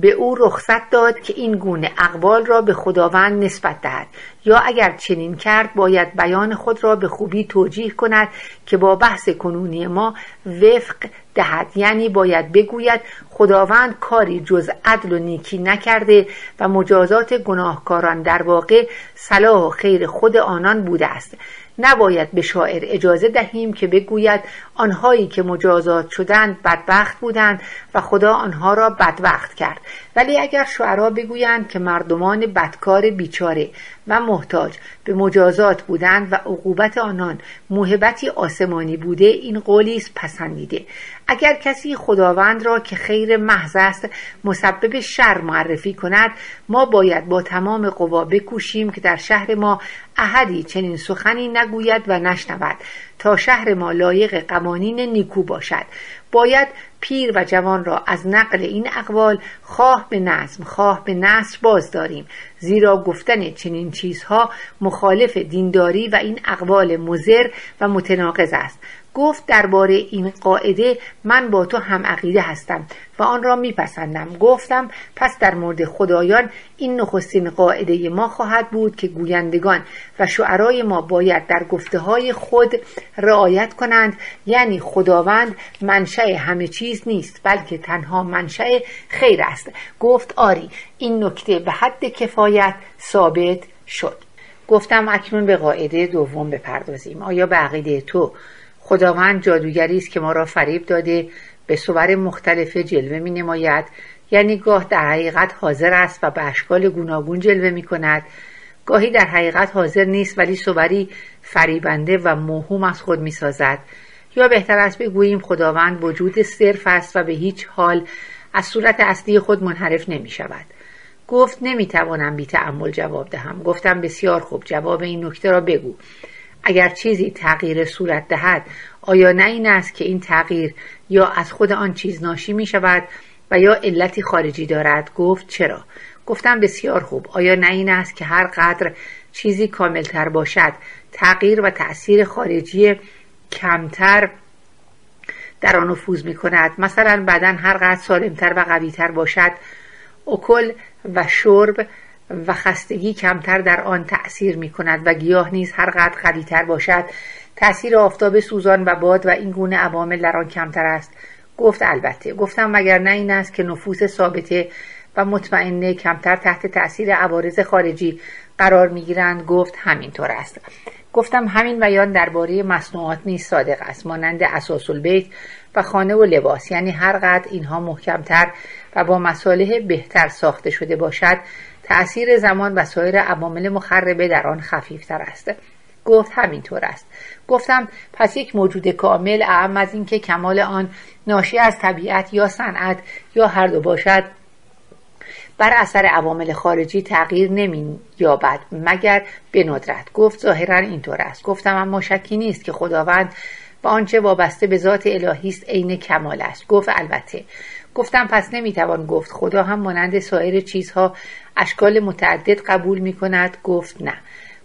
به او رخصت داد که این گونه اقوال را به خداوند نسبت دهد. یا اگر چنین کرد باید بیان خود را به خوبی توجیه کند که با بحث کنونی ما وفق دهد. یعنی باید بگوید خداوند کاری جز عدل و نیکی نکرده و مجازات گناهکاران در واقع صلاح و خیر خود آنان بوده است. نباید به شاعر اجازه دهیم که بگوید آنهایی که مجازات شدند بدبخت بودند و خدا آنها را بدبخت کرد. ولی اگر شعرا بگویند که مردمان بدکار بیچاره و محتاج به مجازات بودند و عقوبت آنان موهبتی آسمانی بوده این قولی است پسندیده. اگر کسی خداوند را که خیر محض است مسبب شر معرفی کند ما باید با تمام قوا بکوشیم که در شهر ما احدی چنین سخنی نگوید و نشنود. تا شهر ما لایق قوانین نیکو باشد. باید پیر و جوان را از نقل این اقوال خواه به نظم خواه به نصر باز داریم. زیرا گفتن چنین چیزها مخالف دینداری و این اقوال مزر و متناقض است. گفت درباره این قاعده من با تو هم عقیده هستم و آن را میپسندم. گفتم پس در مورد خدایان این نخستین قاعده ما خواهد بود که گویندگان و شعرای ما باید در گفته های خود رعایت کنند. یعنی خداوند منشأ همه چیز نیست بلکه تنها منشأ خیر است. گفت آری این نکته به حد کفایت ثابت شد. گفتم اکنون به قاعده دوم بپردازیم. آیا به عقیده تو خداوند جادوگری است که ما را فریب داده به صور مختلف جلوه می نماید. یعنی گاه در حقیقت حاضر است و به اشکال گوناگون جلوه می کند. گاهی در حقیقت حاضر نیست ولی صوری فریبنده و موهوم از خود می سازد. یا بهتر است بگوییم خداوند وجود صرف است و به هیچ حال از صورت اصلی خود منحرف نمی شود. گفت نمی توانم بی تعمل جواب دهم. گفتم بسیار خوب. جواب این نکته را بگو. اگر چیزی تغییر صورت دهد آیا نه این است که این تغییر یا از خود آن چیز ناشی می شود و یا علتی خارجی دارد؟ گفت چرا؟ گفتم بسیار خوب. آیا نه این است که هر قدر چیزی کاملتر باشد تغییر و تأثیر خارجی کمتر در آن نفوذ می کند؟ مثلا بدن هر قدر سالمتر و قویتر باشد اکل و شرب و خستگی کمتر در آن تأثیر می کند و گیاه نیز هر قدر قویتر باشد. تأثیر آفتاب سوزان و باد و این گونه عوامل در آن کمتر است. گفت البته گفتم مگر نه این است که نفوس ثابته و مطمئنه کمتر تحت تأثیر عوارض خارجی قرار می‌گیرند گفت همینطور است. گفتم همین بیان درباره مصنوعات نیز صادق است مانند اساس البیت و خانه و لباس. یعنی هر قدر اینها محکمتر و با مصالح بهتر ساخته شده باشد تأثیر زمان و سایر عوامل مخربه در آن خفیفتر است. گفت همینطور است. گفتم پس یک موجود کامل اعم از اینکه کمال آن ناشی از طبیعت یا صنعت یا هر دو باشد بر اثر عوامل خارجی تغییر نمی یابد مگر به ندرت. گفت ظاهرا اینطور است. گفتم اما شکی نیست که خداوند و آنچه وابسته به ذات الهی است عین کمال است. گفت البته. گفتم پس نمی‌توان گفت. خدا هم مانند سایر چیزها اشکال متعدد قبول می کند گفت نه.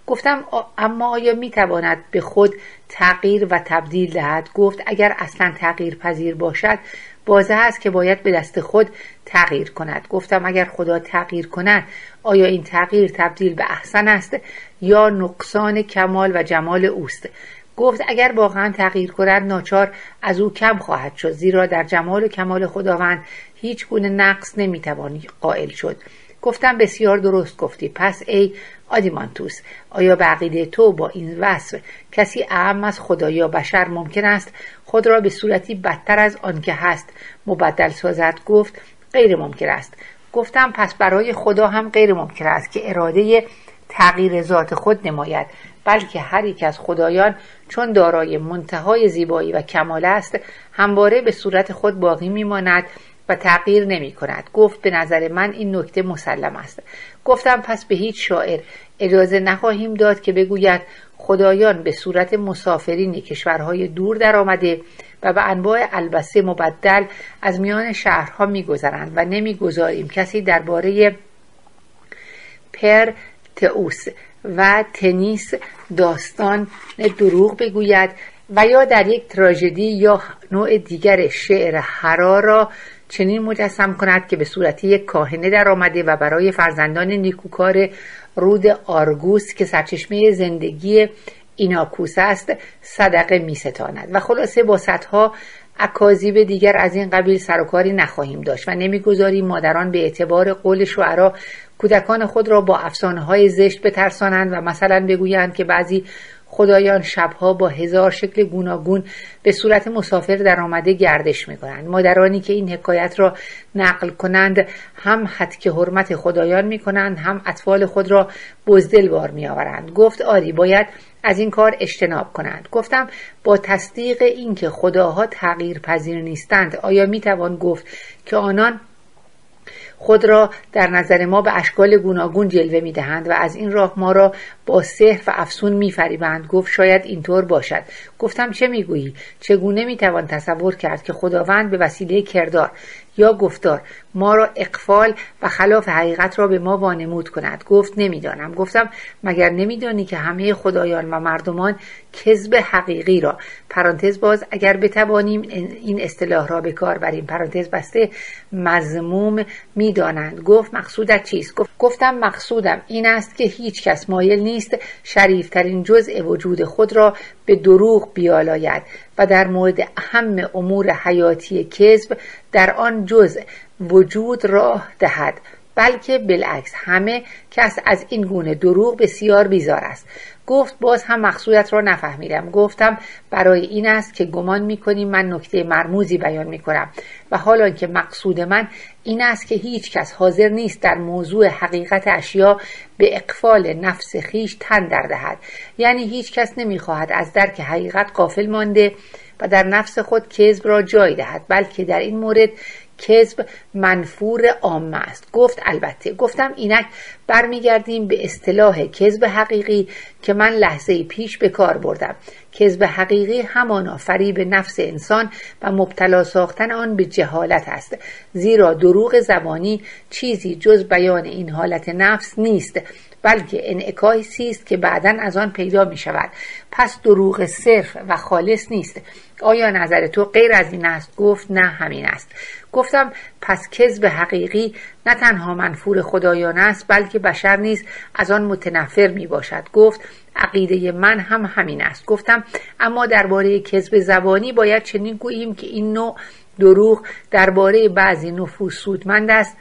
گفتم اما آیا می تواند به خود تغییر و تبدیل دهد؟ گفت اگر اصلا تغییر پذیر باشد بازه است که باید به دست خود تغییر کند. گفتم اگر خدا تغییر کند آیا این تغییر تبدیل به احسن است یا نقصان کمال و جمال اوست؟ گفت اگر واقعا تغییر کند ناچار از او کم خواهد شد زیرا در جمال و کمال خداوند هیچ گونه نقص نمی‌توان قائل شد. گفتم بسیار درست گفتی. پس ای آدیمانتوس آیا به عقیده تو با این وصف کسی اعم از خدا یا بشر ممکن است خود را به صورتی بدتر از آنکه هست مبدل سازد؟ گفت غیر ممکن است. گفتم پس برای خدا هم غیر ممکن است که اراده تغییر ذات خود نماید. بلکه هر یک از خدایان چون دارای منتهای زیبایی و کمال است همواره به صورت خود باقی میماند و تغییر نمی کند گفت به نظر من این نکته مسلم است. گفتم پس به هیچ شاعر اجازه نخواهیم داد که بگوید خدایان به صورت مسافرین کشورهای دور در آمده و به انواع البسه مبدل از میان شهرها میگذرند و نمی‌گذاریم کسی درباره پر تئوس و تنیس داستان دروغ بگوید و یا در یک تراژدی یا نوع دیگر شعر هرا را چنین مجسم کند که به صورت یک کاهنه در آمده و برای فرزندان نیکوکار رود آرگوس که سرچشمه زندگی ایناکوس است صدقه می ستاند و خلاصه با صدها اکاذیب دیگر از این قبیل سرکاری نخواهیم داشت و نمی‌گذاریم مادران به اعتبار قول شعرا کودکان خود را با افسانه های زشت بترسانند و مثلا بگویند که بعضی خدایان شبها با هزار شکل گوناگون به صورت مسافر در آمده گردش می کنند. مادرانی که این حکایت را نقل کنند هم که حرمت خدایان می کنند هم اطفال خود را بزدل بار می آورند. گفت آری باید از این کار اجتناب کنند گفتم با تصدیق اینکه خداها تغییر پذیر نیستند آیا می توان گفت که آنان خود را در نظر ما به اشکال گوناگون جلوه می دهند و از این راه ما را با سحر و افسون می فریبند گفت شاید اینطور باشد. گفتم چه می‌گویی؟ چگونه می توان تصور کرد که خداوند به وسیله کردار یا گفتار. ما را اقفال و خلاف حقیقت را به ما وانمود کند. گفت نمی‌دانم. گفتم مگر نمیدانی که همه خدایان و مردمان کذب حقیقی را. پرانتز باز اگر بتوانیم این اصطلاح را به کار بریم. پرانتز بسته مضموم می‌دانند. گفت مقصودت چیست؟ گفتم مقصودم این است که هیچ کس مایل نیست شریفترین جزء وجود خود را به دروغ بیالاید. و در مورد اهم امور حیاتی کذب در آن جزء وجود راه دهد. بلکه بالعکس همه کس از این گونه دروغ بسیار بیزار است. گفت باز هم مقصودت را نفهمیدم. گفتم برای این است که گمان می‌کنی من نکته مرموزی بیان می‌کنم. و حالا که مقصود من این است که هیچ کس حاضر نیست در موضوع حقیقت اشیا به اقفال نفس خیش تن در دهد. یعنی هیچ کس نمی‌خواهد از درک حقیقت قافل مانده و در نفس خود کذب را جای دهد بلکه در این مورد کذب منفور عامه است. گفت البته گفتم اینک برمیگردیم به اصطلاح کذب حقیقی که من لحظه پیش به کار بردم. کذب حقیقی همانا فریب نفس انسان و مبتلا ساختن آن به جهالت است. زیرا دروغ زبانی چیزی جز بیان این حالت نفس نیست. بلکه انعکاسی است که بعدا از آن پیدا می شود پس دروغ صرف و خالص نیست. آیا نظر تو غیر از این است؟ گفت نه همین است. گفتم پس کذب حقیقی نه تنها منفور خدایان است بلکه بشر نیز از آن متنفر می باشد گفت عقیده من هم همین است. گفتم اما درباره کذب زبانی باید چنین گوییم که این نوع دروغ درباره بعضی نفوس سودمند است.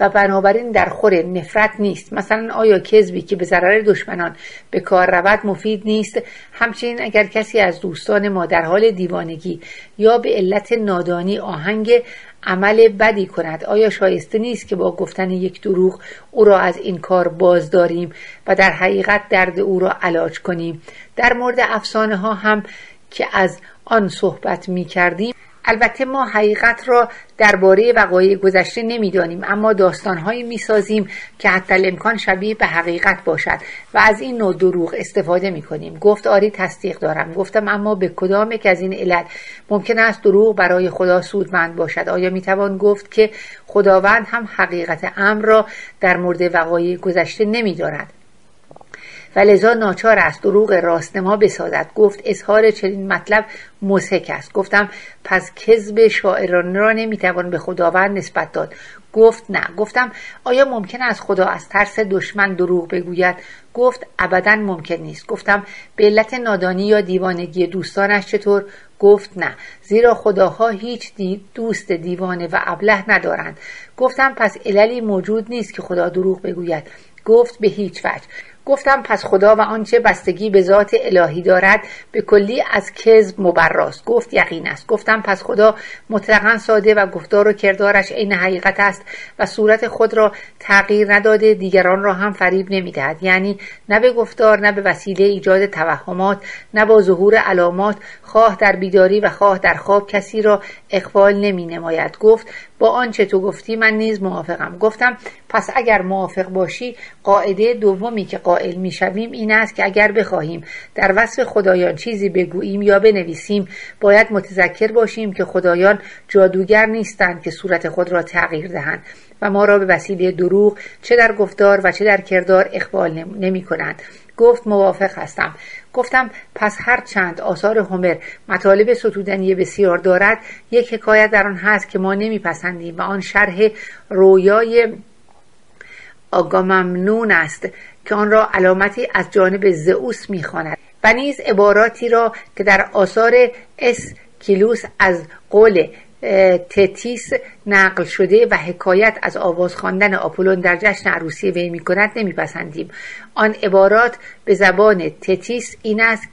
و بنابراین در خور نفرت نیست. مثلا آیا کذبی که به ضرر دشمنان به کار رود مفید نیست؟ همچنین اگر کسی از دوستان ما در حال دیوانگی یا به علت نادانی آهنگ عمل بدی کند آیا شایسته نیست که با گفتن یک دروغ او را از این کار باز داریم و در حقیقت درد او را علاج کنیم؟ در مورد افسانه ها هم که از آن صحبت می کردیم البته ما حقیقت را درباره وقایع گذشته نمی‌دانیم اما داستانهایی می‌سازیم که حتی الامکان شبیه به حقیقت باشد و از این نوع دروغ استفاده می‌کنیم. گفت آری تصدیق دارم. گفتم اما به کدام یک از این علت ممکن است دروغ برای خدا سودمند باشد؟ آیا می‌توان گفت که خداوند هم حقیقت امر را در مورد وقایع گذشته نمی‌داند؟ و لذا ناچار است دروغ راستنما بسازد. گفت اظهار چنین مطلب مسحک است. گفتم پس کذب شاعرانه را نمی‌توان به خداوند نسبت داد. گفت نه. گفتم آیا ممکن است خدا از ترس دشمن دروغ بگوید؟ گفت ابدا ممکن نیست. گفتم به علت نادانی یا دیوانگی دوستانش چطور؟ گفت نه. زیرا خداها هیچ دوست دیوانه و ابله ندارند. گفتم پس عللی موجود نیست که خدا دروغ بگوید. گفت به هیچ وجه. گفتم پس خدا و آنچه بستگی به ذات الهی دارد به کلی از کذب مبراست. گفت یقین است. گفتم پس خدا مطلقا ساده و گفتار و کردارش عین حقیقت است و صورت خود را تغییر نداده دیگران را هم فریب نمی‌دهد. یعنی نه به گفتار نه به وسیله ایجاد توهمات نه با ظهور علامات خواه در بیداری و خواه در خواب کسی را اقبال نمی نماید گفت با آنچه تو گفتی من نیز موافقم. گفتم پس اگر موافق باشی قاعده دومی که قائل می‌شویم این است که اگر بخواهیم در وصف خدایان چیزی بگوییم یا بنویسیم باید متذکر باشیم که خدایان جادوگر نیستند که صورت خود را تغییر دهند و ما را به وسیله دروغ چه در گفتار و چه در کردار اقبال نمی کنند. گفت موافق هستم. گفتم پس هر چند آثار هومر مطالب ستودنی بسیار دارد یک حکایت در آن هست که ما نمیپسندیم و آن شرح رویای آگاممنون است که آن را علامتی از جانب زئوس می‌خواند و نیز عباراتی را که در آثار اسکیلوس از قول تتیس نقل شده و حکایت از آواز خواندن آپولون در جشن عروسی وی می کند نمیپسندیم. آن عبارات به زبان تتیس این است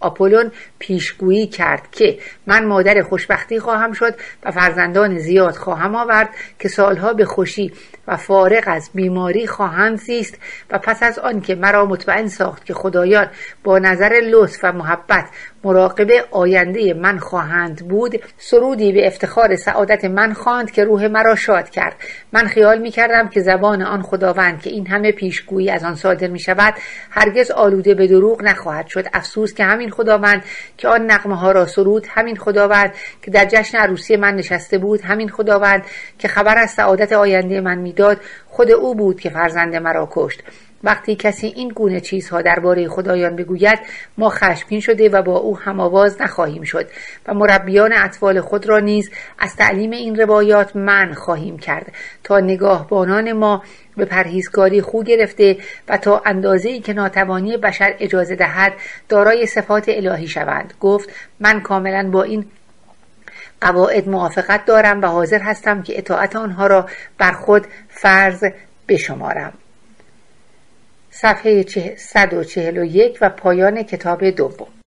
آپولون پیشگویی کرد که من مادر خوشبختی خواهم شد و فرزندان زیاد خواهم آورد که سالها به خوشی و فارغ از بیماری خواهند زیست و پس از آن که مرا مطمئن ساخت که خدایان با نظر لطف و محبت مراقب آینده من خواهند بود سرودی به افتخار سعادت من خواند که روح مرا شاد کرد. من خیال می کردم که زبان آن خداوند که این همه پیشگویی از آن صادر می شود هرگز آلوده به دروغ نخواهد شد. افسوس که همین خداوند که آن نقمه ها را سرود. همین خداوند که در جشن عروسی من نشسته بود همین خداوند که خبر از سعادت آینده من می‌داد خود او بود که فرزند مرا کشت. وقتی کسی این گونه چیزها درباره خدایان بگوید ما خشمگین شده و با او هم آواز نخواهیم شد و مربیان اطفال خود را نیز از تعلیم این روایات من خواهیم کرد تا نگاهبانان ما به پرهیزکاری خو گرفته و تا اندازه که ناتوانی بشر اجازه دهد دارای صفات الهی شوند. گفت من کاملا با این قواعد موافقت دارم و حاضر هستم که اطاعت آنها را بر خود فرض بشمارم. صفحه 141 و پایان کتاب دوم.